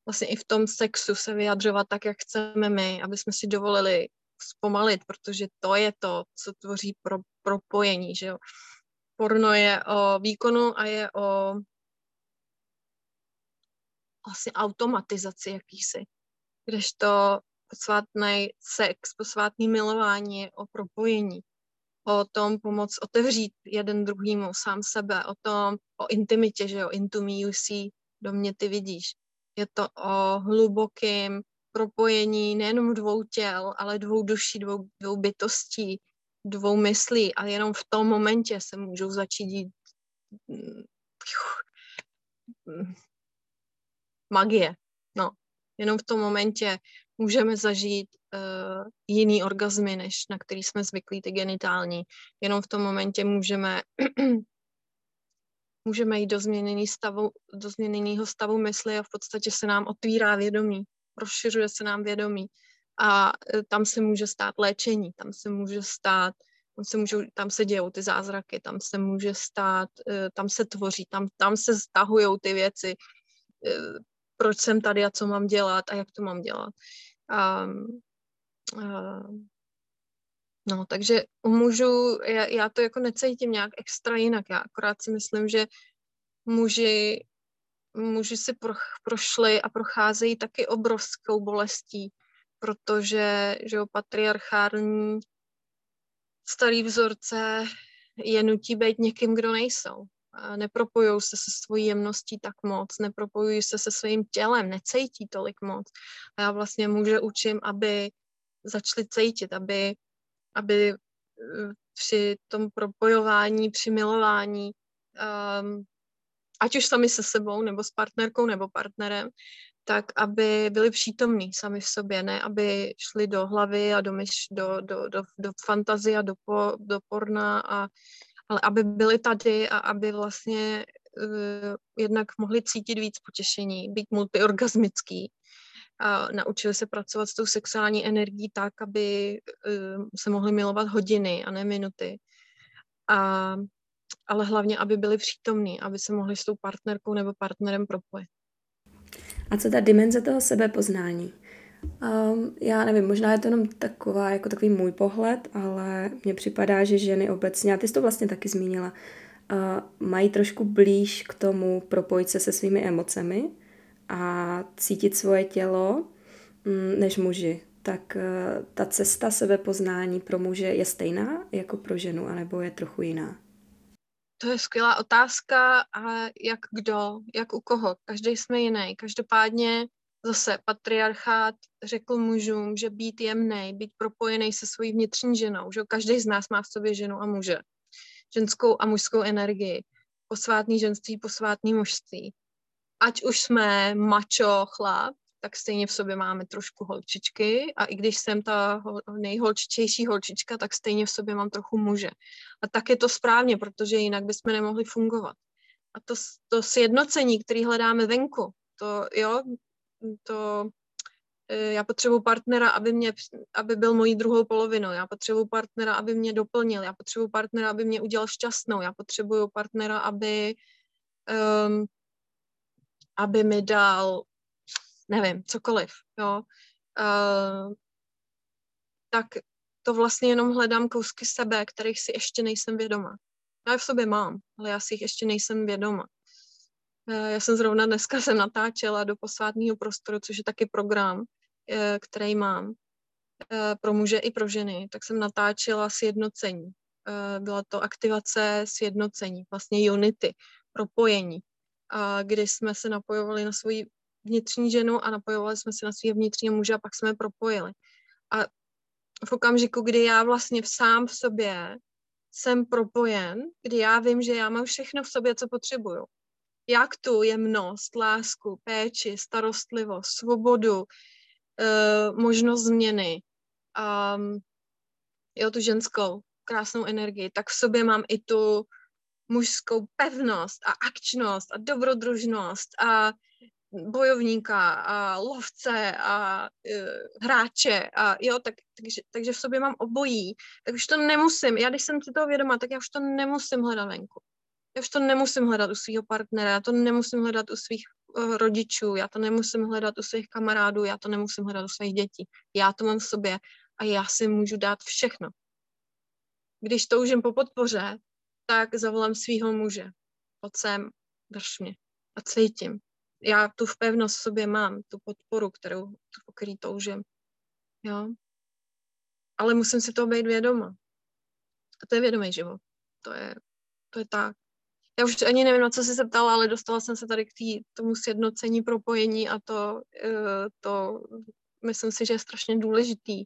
vlastně i v tom sexu se vyjadřovat tak, jak chceme my, aby jsme si dovolili zpomalit, protože to je to, co tvoří pro, propojení, že jo. Porno je o výkonu a je o vlastně automatizaci jakýsi. Kdežto posvátný sex, posvátný milování je o propojení, o tom pomoct otevřít jeden druhýmu sám sebe, o tom, o intimitě, že jo, into me you see, do mě ty vidíš. Je to o hlubokém propojení nejenom dvou těl, ale dvou duší, dvou, dvou bytostí, dvou myslí a jenom v tom momentě se můžou začít dít mm, magie. No, jenom v tom momentě můžeme zažít uh, jiný orgazmy, než na který jsme zvyklí, ty genitální. Jenom v tom momentě můžeme můžeme jít do, změněný stavu, do změněného stavu mysli a v podstatě se nám otvírá vědomí, rozšiřuje se nám vědomí a e, tam se může stát léčení, tam se může stát, tam se, můžou, tam se dějou ty zázraky, tam se může stát, e, tam se tvoří, tam, tam se stahují ty věci, proč jsem tady a co mám dělat a jak to mám dělat. A, a, no, takže u mužů, já, já to jako necítím nějak extra jinak, já akorát si myslím, že muži, muži si pro, prošli a procházejí taky obrovskou bolestí, protože že jo, patriarchální starý vzorce je nutí být někým, kdo nejsou. Nepropojují se se svojí jemností tak moc, nepropojují se se svým tělem, necejtí tolik moc. A já vlastně muže učím, aby začali cítit, aby, aby eh, při tom propojování, při milování, um, ať už sami se sebou, nebo s partnerkou, nebo partnerem, tak aby byli přítomní sami v sobě, ne aby šli do hlavy a do, myš, do, do, do, do fantazie a do, po, do porna, a, ale aby byli tady a aby vlastně uh, jednak mohli cítit víc potěšení, být multiorgasmický a naučili se pracovat s tou sexuální energií tak, aby uh, se mohli milovat hodiny a ne minuty. A, ale hlavně, aby byli přítomní, aby se mohli s tou partnerkou nebo partnerem propojit. A co ta dimenze toho sebepoznání? Um, já nevím, možná je to jenom taková, jako takový můj pohled, ale mně připadá, že ženy obecně, a ty jsi to vlastně taky zmínila, uh, mají trošku blíž k tomu propojit se se svými emocemi a cítit svoje tělo um, než muži. Tak uh, ta cesta sebepoznání pro muže je stejná jako pro ženu, anebo je trochu jiná? To je skvělá otázka a jak kdo, jak u koho. Každý jsme jiný. Každopádně zase patriarchát řekl mužům, že být jemný, být propojený se svojí vnitřní ženou, že každý z nás má v sobě ženu a muže. Ženskou a mužskou energii. Posvátný ženství, posvátný mužství. Ať už jsme mačo, chlap, tak stejně v sobě máme trošku holčičky a i když jsem ta nejholčičejší holčička, tak stejně v sobě mám trochu muže. A tak je to správně, protože jinak bychom nemohli fungovat. A to, to sjednocení, který hledáme venku, to jo, to e, já potřebuji partnera, aby, mě, aby byl mojí druhou polovinou, já potřebuji partnera, aby mě doplnil, já potřebuji partnera, aby mě udělal šťastnou, já potřebuji partnera, aby, um, aby mi dal nevím, cokoliv, jo, uh, tak to vlastně jenom hledám kousky sebe, kterých si ještě nejsem vědoma. Já je v sobě mám, ale já si jich ještě nejsem vědoma. Uh, já jsem zrovna dneska se natáčela do posvátného prostoru, což je taky program, uh, který mám uh, pro muže i pro ženy, tak jsem natáčela sjednocení. Byla to aktivace sjednocení, vlastně unity, propojení, kdy jsme se napojovali na svoji vnitřní ženu a napojovali jsme se na svého vnitřního muže a pak jsme je propojili. A v okamžiku, kdy já vlastně sám v sobě jsem propojen, kdy já vím, že já mám všechno v sobě, co potřebuju. Jak tu jemnost, lásku, péči, starostlivost, svobodu, uh, možnost změny, um, jo, tu ženskou krásnou energii, tak v sobě mám i tu mužskou pevnost a akčnost a dobrodružnost a bojovníka a lovce a uh, hráče a jo, tak, takže, takže v sobě mám obojí, tak už to nemusím, já když jsem si toho vědoma, tak já už to nemusím hledat venku. Já už to nemusím hledat u svého partnera, já to nemusím hledat u svých uh, rodičů, já to nemusím hledat u svých kamarádů, já to nemusím hledat u svých dětí. Já to mám v sobě a já si můžu dát všechno. Když toužím po podpoře, tak zavolám svého muže. Pojď sem, drž mě a cítím já tu pevnost v sobě mám, tu podporu, kterou, po který toužím. Jo? Ale musím si to být vědoma. A to je vědomý život. To je, to je tak. Já už ani nevím, na co jsi se ptala, ale dostala jsem se tady k tý, tomu sjednocení, propojení a to, eh, to myslím si, že je strašně důležitý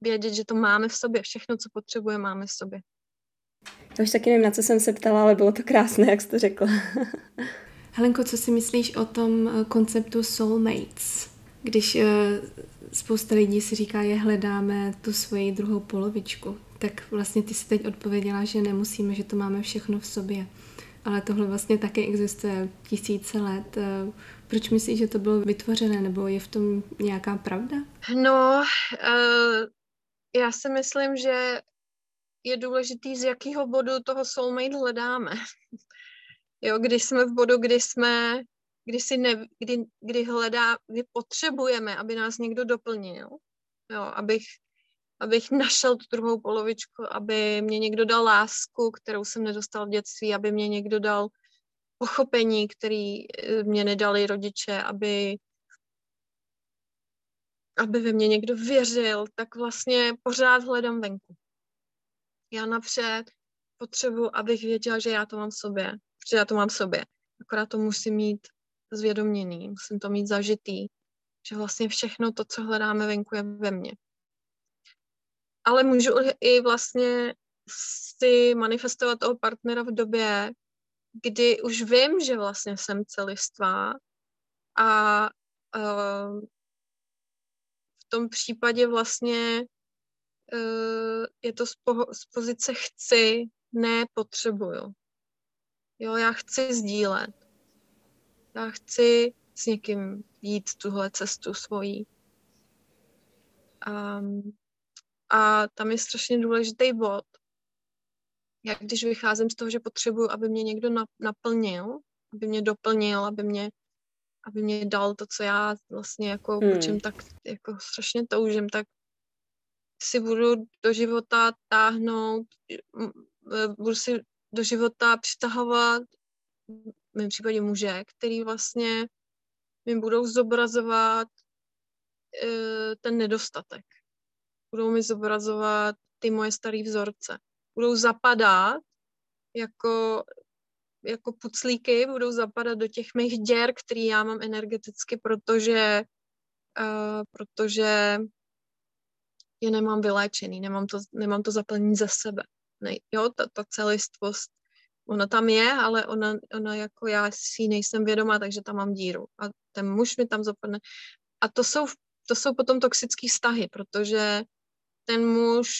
vědět, že to máme v sobě. Všechno, co potřebujeme, máme v sobě. Já už taky nevím, na co jsem se ptala, ale bylo to krásné, jak jsi to řekla. Helenko, co si myslíš o tom eh, konceptu soulmates? Když uh, spousta lidí si říká, je hledáme tu svoji druhou polovičku, tak vlastně ty si teď odpověděla, že nemusíme, že to máme všechno v sobě. Ale tohle vlastně taky existuje tisíce let. Uh, proč myslíš, že to bylo vytvořené, nebo je v tom nějaká pravda? No, uh, já si myslím, že je důležitý, z jakého bodu toho soulmate hledáme. Jo, když jsme v bodu, kdy jsme, kdy, si ne, kdy, kdy hledá, kdy potřebujeme, aby nás někdo doplnil, jo, abych, abych našel tu druhou polovičku, aby mě někdo dal lásku, kterou jsem nedostal v dětství, aby mě někdo dal pochopení, který eh, mě nedali rodiče, aby aby ve mě někdo věřil, tak vlastně pořád hledám venku. Já napřed potřebuji, abych věděla, že já to mám v sobě, že já to mám v sobě. Akorát to musím mít zvědoměný, musím to mít zažitý, že vlastně všechno to, co hledáme venku, je ve mně. Ale můžu i vlastně si manifestovat toho partnera v době, kdy už vím, že vlastně jsem celistvá a uh, v tom případě vlastně uh, je to z, z pozice chci, ne potřebuju. Jo, já chci sdílet. Já chci s někým jít tuhle cestu svojí. Um, a tam je strašně důležitý bod. Já když vycházím z toho, že potřebuju, aby mě někdo naplnil, aby mě doplnil, aby mě, aby mě dal to, co já vlastně jako hmm. po čem tak jako strašně toužím, tak si budu do života táhnout, budu si do života přitahovat v mém případě muže, který vlastně mi budou zobrazovat uh, ten nedostatek. Budou mi zobrazovat ty moje staré vzorce. Budou zapadat jako, jako puclíky, budou zapadat do těch mých děr, který já mám energeticky, protože, uh, protože je nemám vyléčený, nemám to, nemám to zaplnění za sebe. Ne, jo, ta, ta celistvost ona tam je, ale ona, ona jako já si nejsem vědomá, takže tam mám díru. A ten muž mi tam zapadne. A to jsou, to jsou potom toxické vztahy, protože ten muž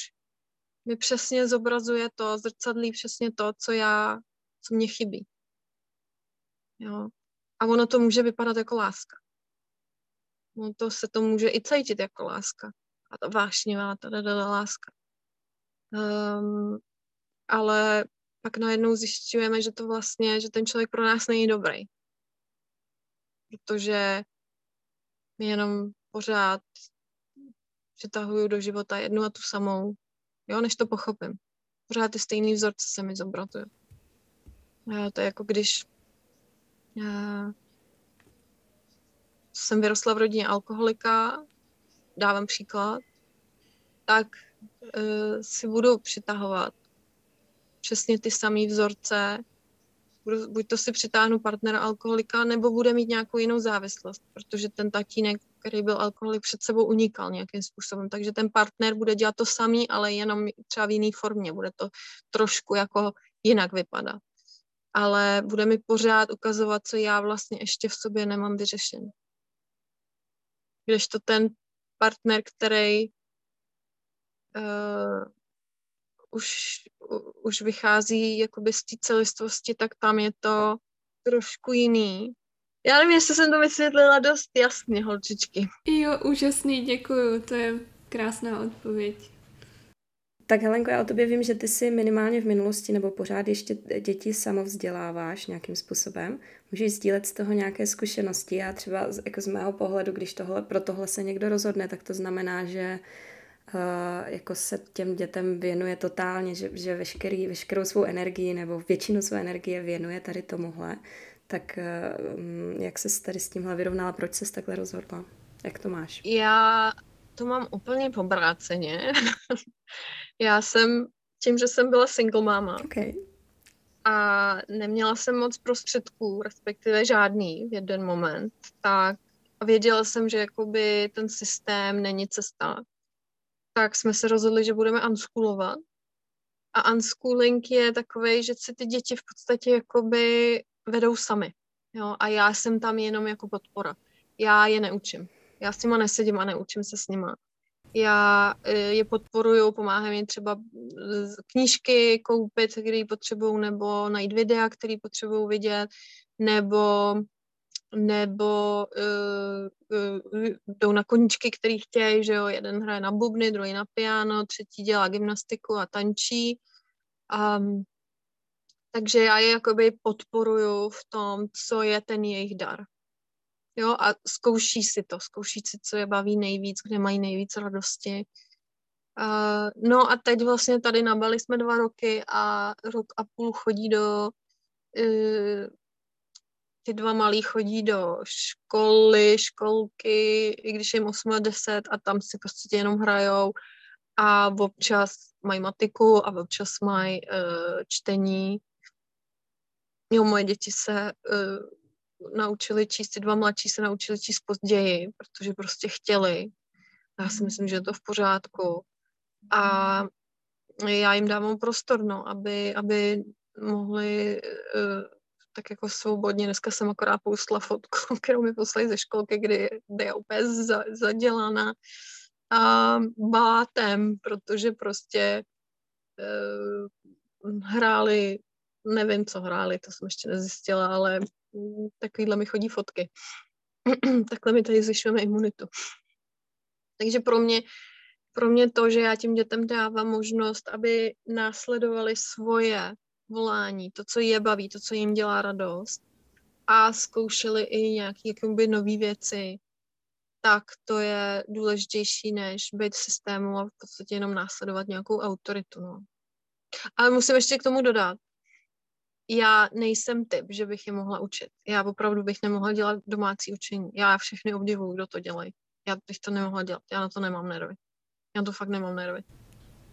mi přesně zobrazuje to, zrcadlí přesně to, co já, co mě chybí. Jo. A ono to může vypadat jako láska. No to se to může i cítit jako láska. A to vášnivá, ta láska. Um, ale pak najednou zjišťujeme, že to vlastně, že ten člověk pro nás není dobrý. Protože mi jenom pořád přitahuju do života jednu a tu samou, jo, než to pochopím. Pořád ty stejný vzorce se mi zobrazují. A to je jako když já jsem vyrostla v rodině alkoholika, dávám příklad, tak uh, si budu přitahovat přesně ty samé vzorce, budu, buď to si přitáhnu partnera alkoholika, nebo bude mít nějakou jinou závislost, protože ten tatínek, který byl alkoholik, před sebou unikal nějakým způsobem. Takže ten partner bude dělat to samý, ale jenom třeba v jiné formě. Bude to trošku jako jinak vypadat. Ale bude mi pořád ukazovat, co já vlastně ještě v sobě nemám vyřešené. Když to ten partner, který uh, už, už vychází jakoby z té celistvosti, tak tam je to trošku jiný. Já nevím, jestli jsem to vysvětlila dost jasně, holčičky. Jo, úžasný, děkuju, to je krásná odpověď. Tak Helenko, já o tobě vím, že ty si minimálně v minulosti nebo pořád ještě děti samovzděláváš nějakým způsobem. Můžeš sdílet z toho nějaké zkušenosti. Já třeba jako z mého pohledu, když tohle, pro tohle se někdo rozhodne, tak to znamená, že Uh, jako se těm dětem věnuje totálně, že, že veškerý, veškerou svou energii nebo většinu své energie věnuje tady tomuhle. Tak um, jak se tady s tímhle vyrovnala? Proč se takhle rozhodla? Jak to máš? Já to mám úplně pobráceně. Já jsem, tím, že jsem byla single máma okay. a neměla jsem moc prostředků, respektive žádný v jeden moment, tak věděla jsem, že jakoby ten systém není cesta, tak jsme se rozhodli, že budeme unschoolovat. A unschooling je takový, že si ty děti v podstatě jakoby vedou sami. Jo? A já jsem tam jenom jako podpora. Já je neučím. Já s nima nesedím a neučím se s nima. Já e, je podporuju, pomáhám jim třeba knížky koupit, které potřebují, nebo najít videa, které potřebují vidět, nebo nebo uh, uh, jdou na koníčky, který chtějí, že jo, jeden hraje na bubny, druhý na piano, třetí dělá gymnastiku a tančí. Um, takže já je jakoby podporuju v tom, co je ten jejich dar. Jo, a zkouší si to, zkouší si, co je baví nejvíc, kde mají nejvíc radosti. Uh, no a teď vlastně tady na Bali jsme dva roky a rok a půl chodí do uh, ty dva malí chodí do školy, školky, i když jim 8 a 10 a tam si prostě jenom hrajou a občas mají matiku a občas mají uh, čtení. Jo, moje děti se uh, naučili číst, ty dva mladší se naučili číst později, protože prostě chtěli. Já si myslím, že je to v pořádku. A já jim dávám prostor, no, aby, aby mohli uh, tak jako svobodně. Dneska jsem akorát poustla fotku, kterou mi poslali ze školky, kdy, kdy je úplně za, zadělaná a bátem, protože prostě uh, hráli, nevím, co hráli, to jsem ještě nezjistila, ale takovýhle mi chodí fotky. Takhle mi tady zvyšujeme imunitu. Takže pro mě, pro mě to, že já tím dětem dávám možnost, aby následovali svoje volání, to, co je baví, to, co jim dělá radost a zkoušeli i nějaké jakoby nové věci, tak to je důležitější, než být v systému a v podstatě jenom následovat nějakou autoritu. No. Ale musím ještě k tomu dodat, já nejsem typ, že bych je mohla učit. Já opravdu bych nemohla dělat domácí učení. Já všechny obdivuju, kdo to dělají. Já bych to nemohla dělat. Já na to nemám nervy. Já to fakt nemám nervy.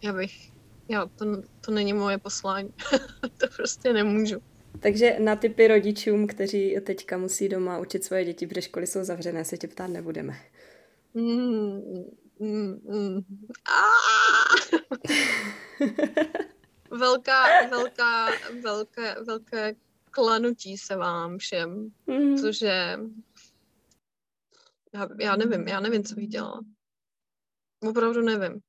Já bych já, to, to není moje poslání. to prostě nemůžu. Takže na typy rodičům, kteří teďka musí doma učit svoje děti, protože školy jsou zavřené, se tě ptát nebudeme. Mm, mm, mm. velká, velká, velké, velké klanutí se vám všem, mm. cože já, já nevím, já nevím, co bych dělala. Opravdu nevím.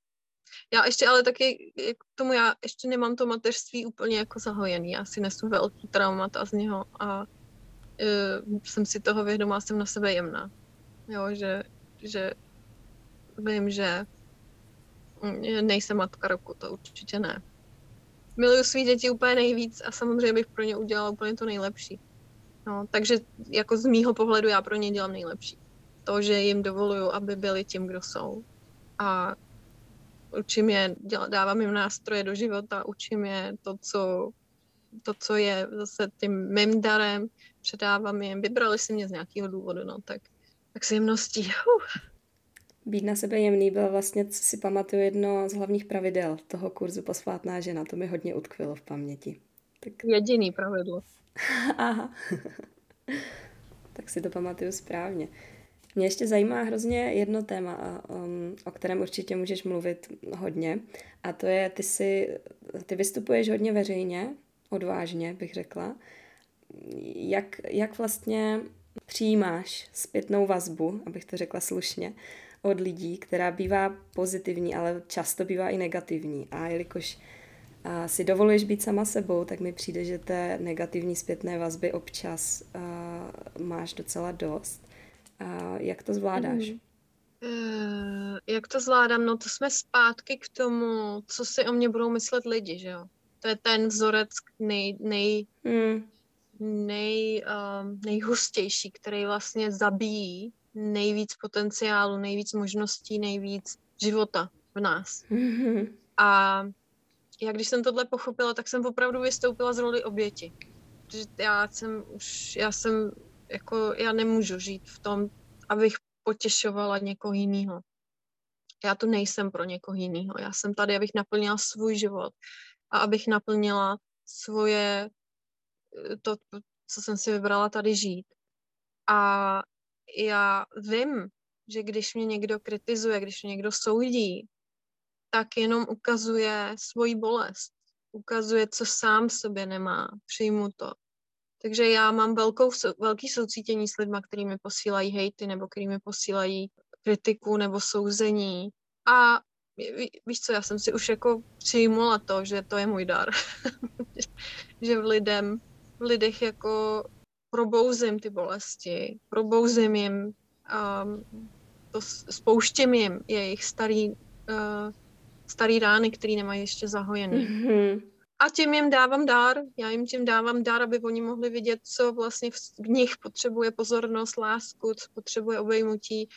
Já ještě ale taky k tomu já ještě nemám to mateřství úplně jako zahojený. Já si nesu velký traumata z něho a uh, jsem si toho vědomá, jsem na sebe jemná. Jo, že, že vím, že nejsem matka roku, to určitě ne. Miluju svý děti úplně nejvíc a samozřejmě bych pro ně udělala úplně to nejlepší. No, takže jako z mýho pohledu já pro ně dělám nejlepší. To, že jim dovoluju, aby byli tím, kdo jsou. A učím je, děla, dávám jim nástroje do života, učím je to, co, to, co je zase tím mým darem, předávám jim, vybrali si mě z nějakého důvodu, no, tak, tak s jemností. Uh. Být na sebe jemný byl vlastně, co si pamatuju, jedno z hlavních pravidel toho kurzu Posvátná žena. To mi hodně utkvilo v paměti. Tak... Jediný pravidlo. Aha. tak si to pamatuju správně. Mě ještě zajímá hrozně jedno téma, um, o kterém určitě můžeš mluvit hodně, a to je, ty, si, ty vystupuješ hodně veřejně, odvážně bych řekla. Jak, jak vlastně přijímáš zpětnou vazbu, abych to řekla slušně, od lidí, která bývá pozitivní, ale často bývá i negativní. A jelikož a si dovoluješ být sama sebou, tak mi přijde, že té negativní zpětné vazby občas uh, máš docela dost. A jak to zvládáš? Mm. Uh, jak to zvládám? No to jsme zpátky k tomu, co si o mě budou myslet lidi, že jo? To je ten vzorec nej, nej, mm. nej, uh, nejhustější, který vlastně zabíjí nejvíc potenciálu, nejvíc možností, nejvíc života v nás. Mm-hmm. A já když jsem tohle pochopila, tak jsem opravdu vystoupila z roli oběti. protože já jsem už, já jsem, jako, já nemůžu žít v tom, abych potěšovala někoho jiného. Já tu nejsem pro někoho jiného. Já jsem tady, abych naplnila svůj život a abych naplnila svoje, eh, to, co jsem si vybrala tady žít. A já vím, že když mě někdo kritizuje, když mě někdo soudí, tak jenom ukazuje svoji bolest. Ukazuje, co sám sobě nemá. Přijmu to. Takže já mám velkou, velký soucítění s lidmi, který mi posílají hejty nebo který mi posílají kritiku nebo souzení. A ví, víš co, já jsem si už jako přijmula to, že to je můj dar. že v lidem, v lidech jako probouzím ty bolesti, probouzím jim, um, to spouštím jim jejich starý, uh, starý rány, které nemají ještě zahojený. Mm-hmm. A tím jim dávám dár, já jim tím dávám dár, aby oni mohli vidět, co vlastně v, nich potřebuje pozornost, lásku, co potřebuje obejmutí.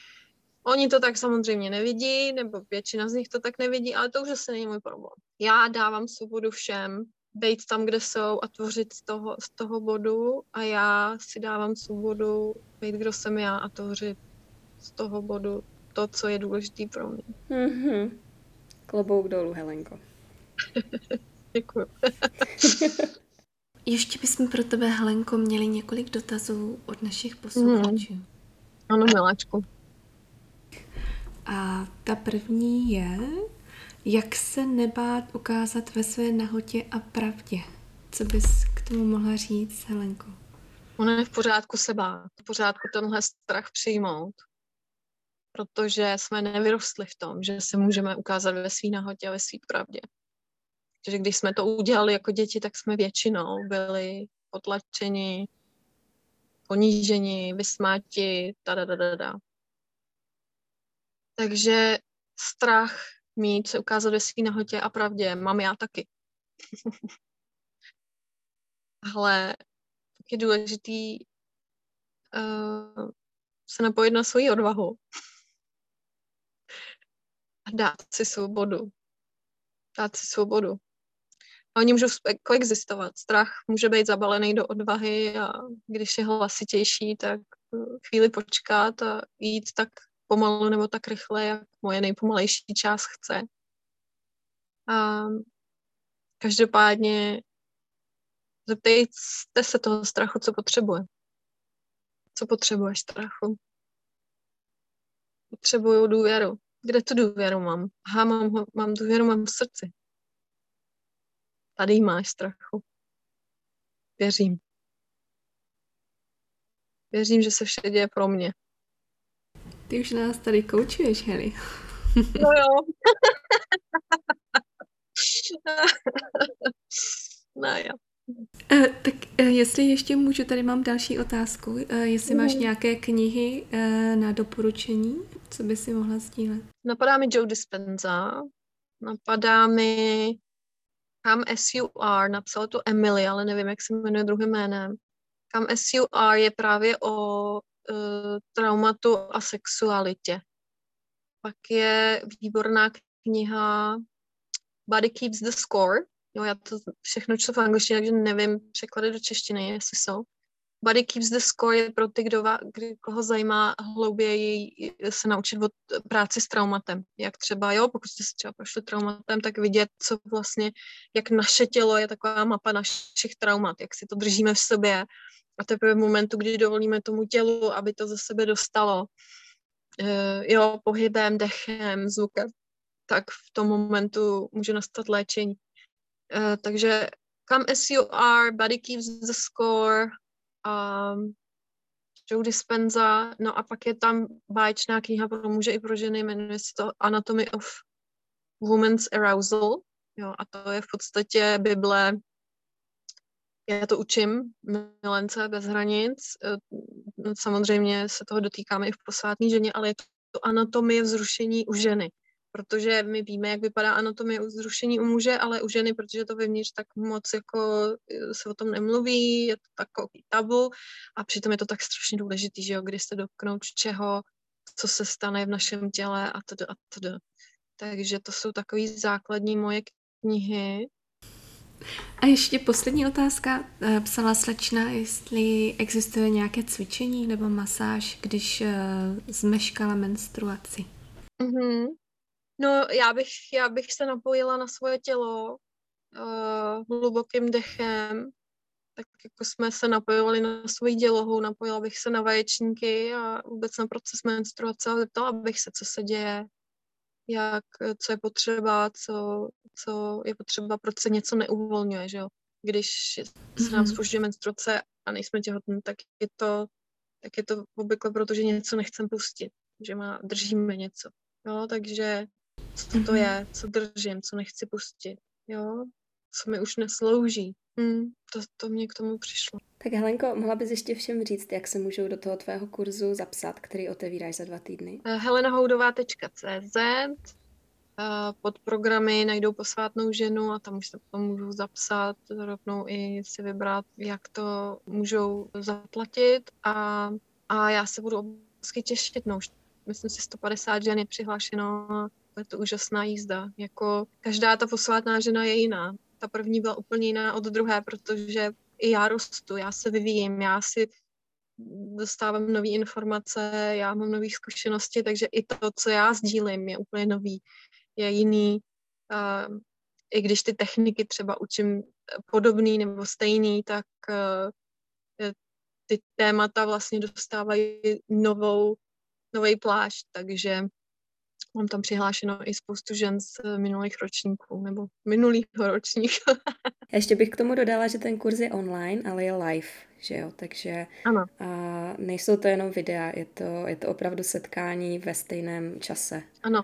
Oni to tak samozřejmě nevidí, nebo většina z nich to tak nevidí, ale to už asi není můj problém. Já dávám svobodu všem, být tam, kde jsou a tvořit z toho, z toho bodu a já si dávám svobodu být, kdo jsem já a tvořit z toho bodu to, co je důležité pro mě. Mm-hmm. Klobouk dolů, Helenko. Děkuji. Ještě bychom pro tebe, Helenko, měli několik dotazů od našich posluchačů. Mm. Ano, miláčku. A ta první je, jak se nebát ukázat ve své nahotě a pravdě? Co bys k tomu mohla říct, Helenko? Ono je v pořádku se bát, v pořádku tenhle strach přijmout, protože jsme nevyrostli v tom, že se můžeme ukázat ve své nahotě a ve své pravdě. Takže když jsme to udělali jako děti, tak jsme většinou byli potlačeni, poníženi, vysmáti, da. Takže strach mít, se ukázat ve své nahotě a pravdě, mám já taky. Ale je důležitý uh, se napojit na svoji odvahu a dát si svobodu. Dát si svobodu. A oni můžou koexistovat. Strach může být zabalený do odvahy a když je hlasitější, tak chvíli počkat a jít tak pomalu nebo tak rychle, jak moje nejpomalejší část chce. A každopádně zeptejte se toho strachu, co potřebuje. Co potřebuješ strachu? Potřebuju důvěru. Kde tu důvěru mám? Aha, mám, mám důvěru, mám v srdci. Tady máš strachu. Věřím. Věřím, že se vše děje pro mě. Ty už nás tady koučuješ, Heli. No jo. no jo. Uh, tak uh, jestli ještě můžu, tady mám další otázku. Uh, jestli mm. máš nějaké knihy na doporučení, co by si mohla sdílet? Napadá mi Joe Dispenza, napadá mi You Are, napsala to Emily, ale nevím, jak se jmenuje druhým jménem. You Are je právě o traumatu a sexualitě. Pak je výborná kniha Body Keeps the Score. Jo, já to všechno čtu v angličtině, takže nevím překlady do češtiny, jestli jsou. Body Keeps the Score je pro ty, kdo, kdy, koho zajímá hlouběji se naučit od práci s traumatem. Jak třeba, jo, pokud jste si třeba prošli traumatem, tak vidět, co vlastně, jak naše tělo je taková mapa našich traumat, jak si to držíme v sobě a teprve v momentu, kdy dovolíme tomu tělu, aby to ze sebe dostalo, uh, jo, pohybem, dechem, zvukem, tak v tom momentu může nastat léčení. Uh, takže come as you are, body keeps the score, um, Joe Dispenza, no a pak je tam báječná kniha pro muže i pro ženy, jmenuje se to Anatomy of Women's Arousal, jo, a to je v podstatě Bible já to učím, milence bez hranic. Eh, no, samozřejmě se toho dotýkáme i v posvátní ženě, ale je to anatomie vzrušení u ženy. Protože my víme, jak vypadá anatomie vzrušení u muže, ale u ženy, protože to vevnitř tak moc jako eh, se o tom nemluví, je to takový tabu a přitom je to tak strašně důležitý, že jo, kdy se dotknout čeho, co se stane v našem těle a to a to. Takže to jsou takové základní moje knihy. A ještě poslední otázka. Eh, psala slečna, jestli existuje nějaké cvičení nebo masáž, když uh, zmeškala menstruaci. Mm-hmm. No, já bych, já bych se napojila na svoje tělo uh, hlubokým dechem, tak jako jsme se napojovali na svoji dělohu, napojila bych se na vaječníky a vůbec na proces menstruace a zeptala bych se, co se děje, jak, co je potřeba, co, co je potřeba, proč se něco neuvolňuje, že jo. Když se nám spožďuje mhm. menstruace a nejsme těhotní, tak je to, tak je to obvykle proto, že něco nechcem pustit, že má, držíme něco. Jo, takže co to mhm. je, co držím, co nechci pustit, jo, co mi už neslouží. Hmm, to, to mě k tomu přišlo. Tak Helenko, mohla bys ještě všem říct, jak se můžou do toho tvého kurzu zapsat, který otevíráš za dva týdny? Eh, helenahoudová.cz eh, pod programy najdou posvátnou ženu a tam už se potom můžou zapsat, rovnou i si vybrat, jak to můžou zaplatit a, a já se budu obrovsky těšit, no už myslím si 150 žen je přihlášeno je to úžasná jízda. Jako každá ta posvátná žena je jiná. Ta první byla úplně jiná od druhé, protože i já rostu, já se vyvíjím, já si dostávám nové informace, já mám nové zkušenosti, takže i to, co já sdílím, je úplně nový, je jiný. I když ty techniky třeba učím podobný nebo stejný, tak uh, ty témata vlastně dostávají novou, nový plášť, takže Mám tam přihlášeno i spoustu žen z minulých ročníků, nebo minulýho ročníku. Ještě bych k tomu dodala, že ten kurz je online, ale je live, že jo, takže ano. A nejsou to jenom videa, je to, je to opravdu setkání ve stejném čase. Ano,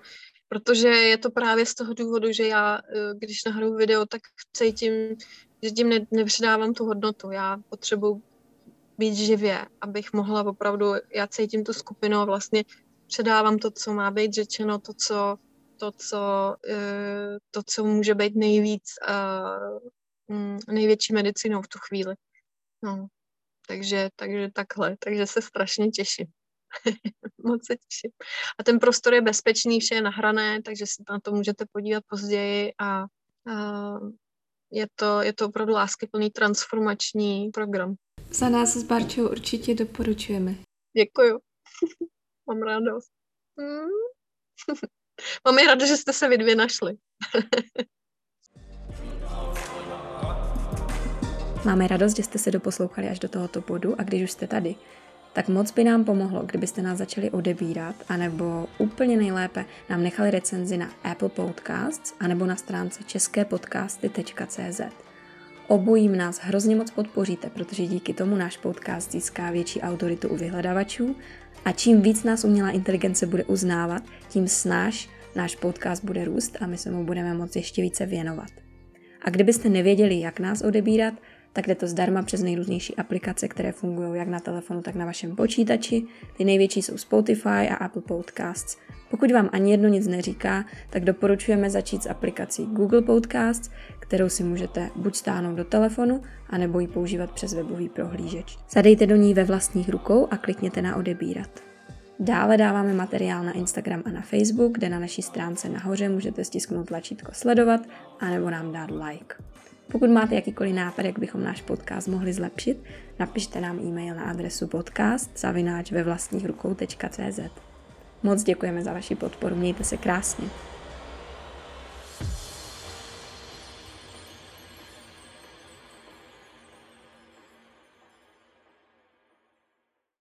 protože je to právě z toho důvodu, že já, eh, když nahraju video, tak cítím, že tím ne, nepředávám tu hodnotu. Já potřebuji být živě, abych mohla opravdu, já cítím tu skupinu a vlastně předávám to, co má být řečeno, to, co, to, co, eh, to, co může být nejvíc, mm, největší medicínou v tu chvíli. No, takže, takže takhle, takže se strašně těším. Moc se těším. A ten prostor je bezpečný, vše je nahrané, takže si na to můžete podívat později a, a je, to, je to opravdu láskyplný transformační program. Za nás s Barčou určitě doporučujeme. Děkuju. Mám radost. Hmm. Mám i radost, že jste se vy dvě našli. Máme radost, že jste se doposlouchali až do tohoto bodu a když už jste tady, tak moc by nám pomohlo, kdybyste nás začali odebírat, anebo úplně nejlépe nám nechali recenzi na Apple Podcasts, anebo na stránce česképodcasty.cz. Obojím nás hrozně moc podpoříte, protože díky tomu náš podcast získá větší autoritu u vyhledavačů a čím víc nás umělá inteligence bude uznávat, tím snáš náš podcast bude růst a my se mu budeme moct ještě více věnovat. A kdybyste nevěděli, jak nás odebírat, tak jde to zdarma přes nejrůznější aplikace, které fungují jak na telefonu, tak na vašem počítači. Ty největší jsou Spotify a Apple Podcasts. Pokud vám ani jedno nic neříká, tak doporučujeme začít s aplikací Google Podcasts, kterou si můžete buď stáhnout do telefonu, anebo ji používat přes webový prohlížeč. Zadejte do ní ve vlastních rukou a klikněte na odebírat. Dále dáváme materiál na Instagram a na Facebook, kde na naší stránce nahoře můžete stisknout tlačítko sledovat anebo nám dát like. Pokud máte jakýkoliv nápad, jak bychom náš podcast mohli zlepšit, napište nám e-mail na adresu podcast zavináč ve vlastních. Moc děkujeme za vaši podporu, mějte se krásně.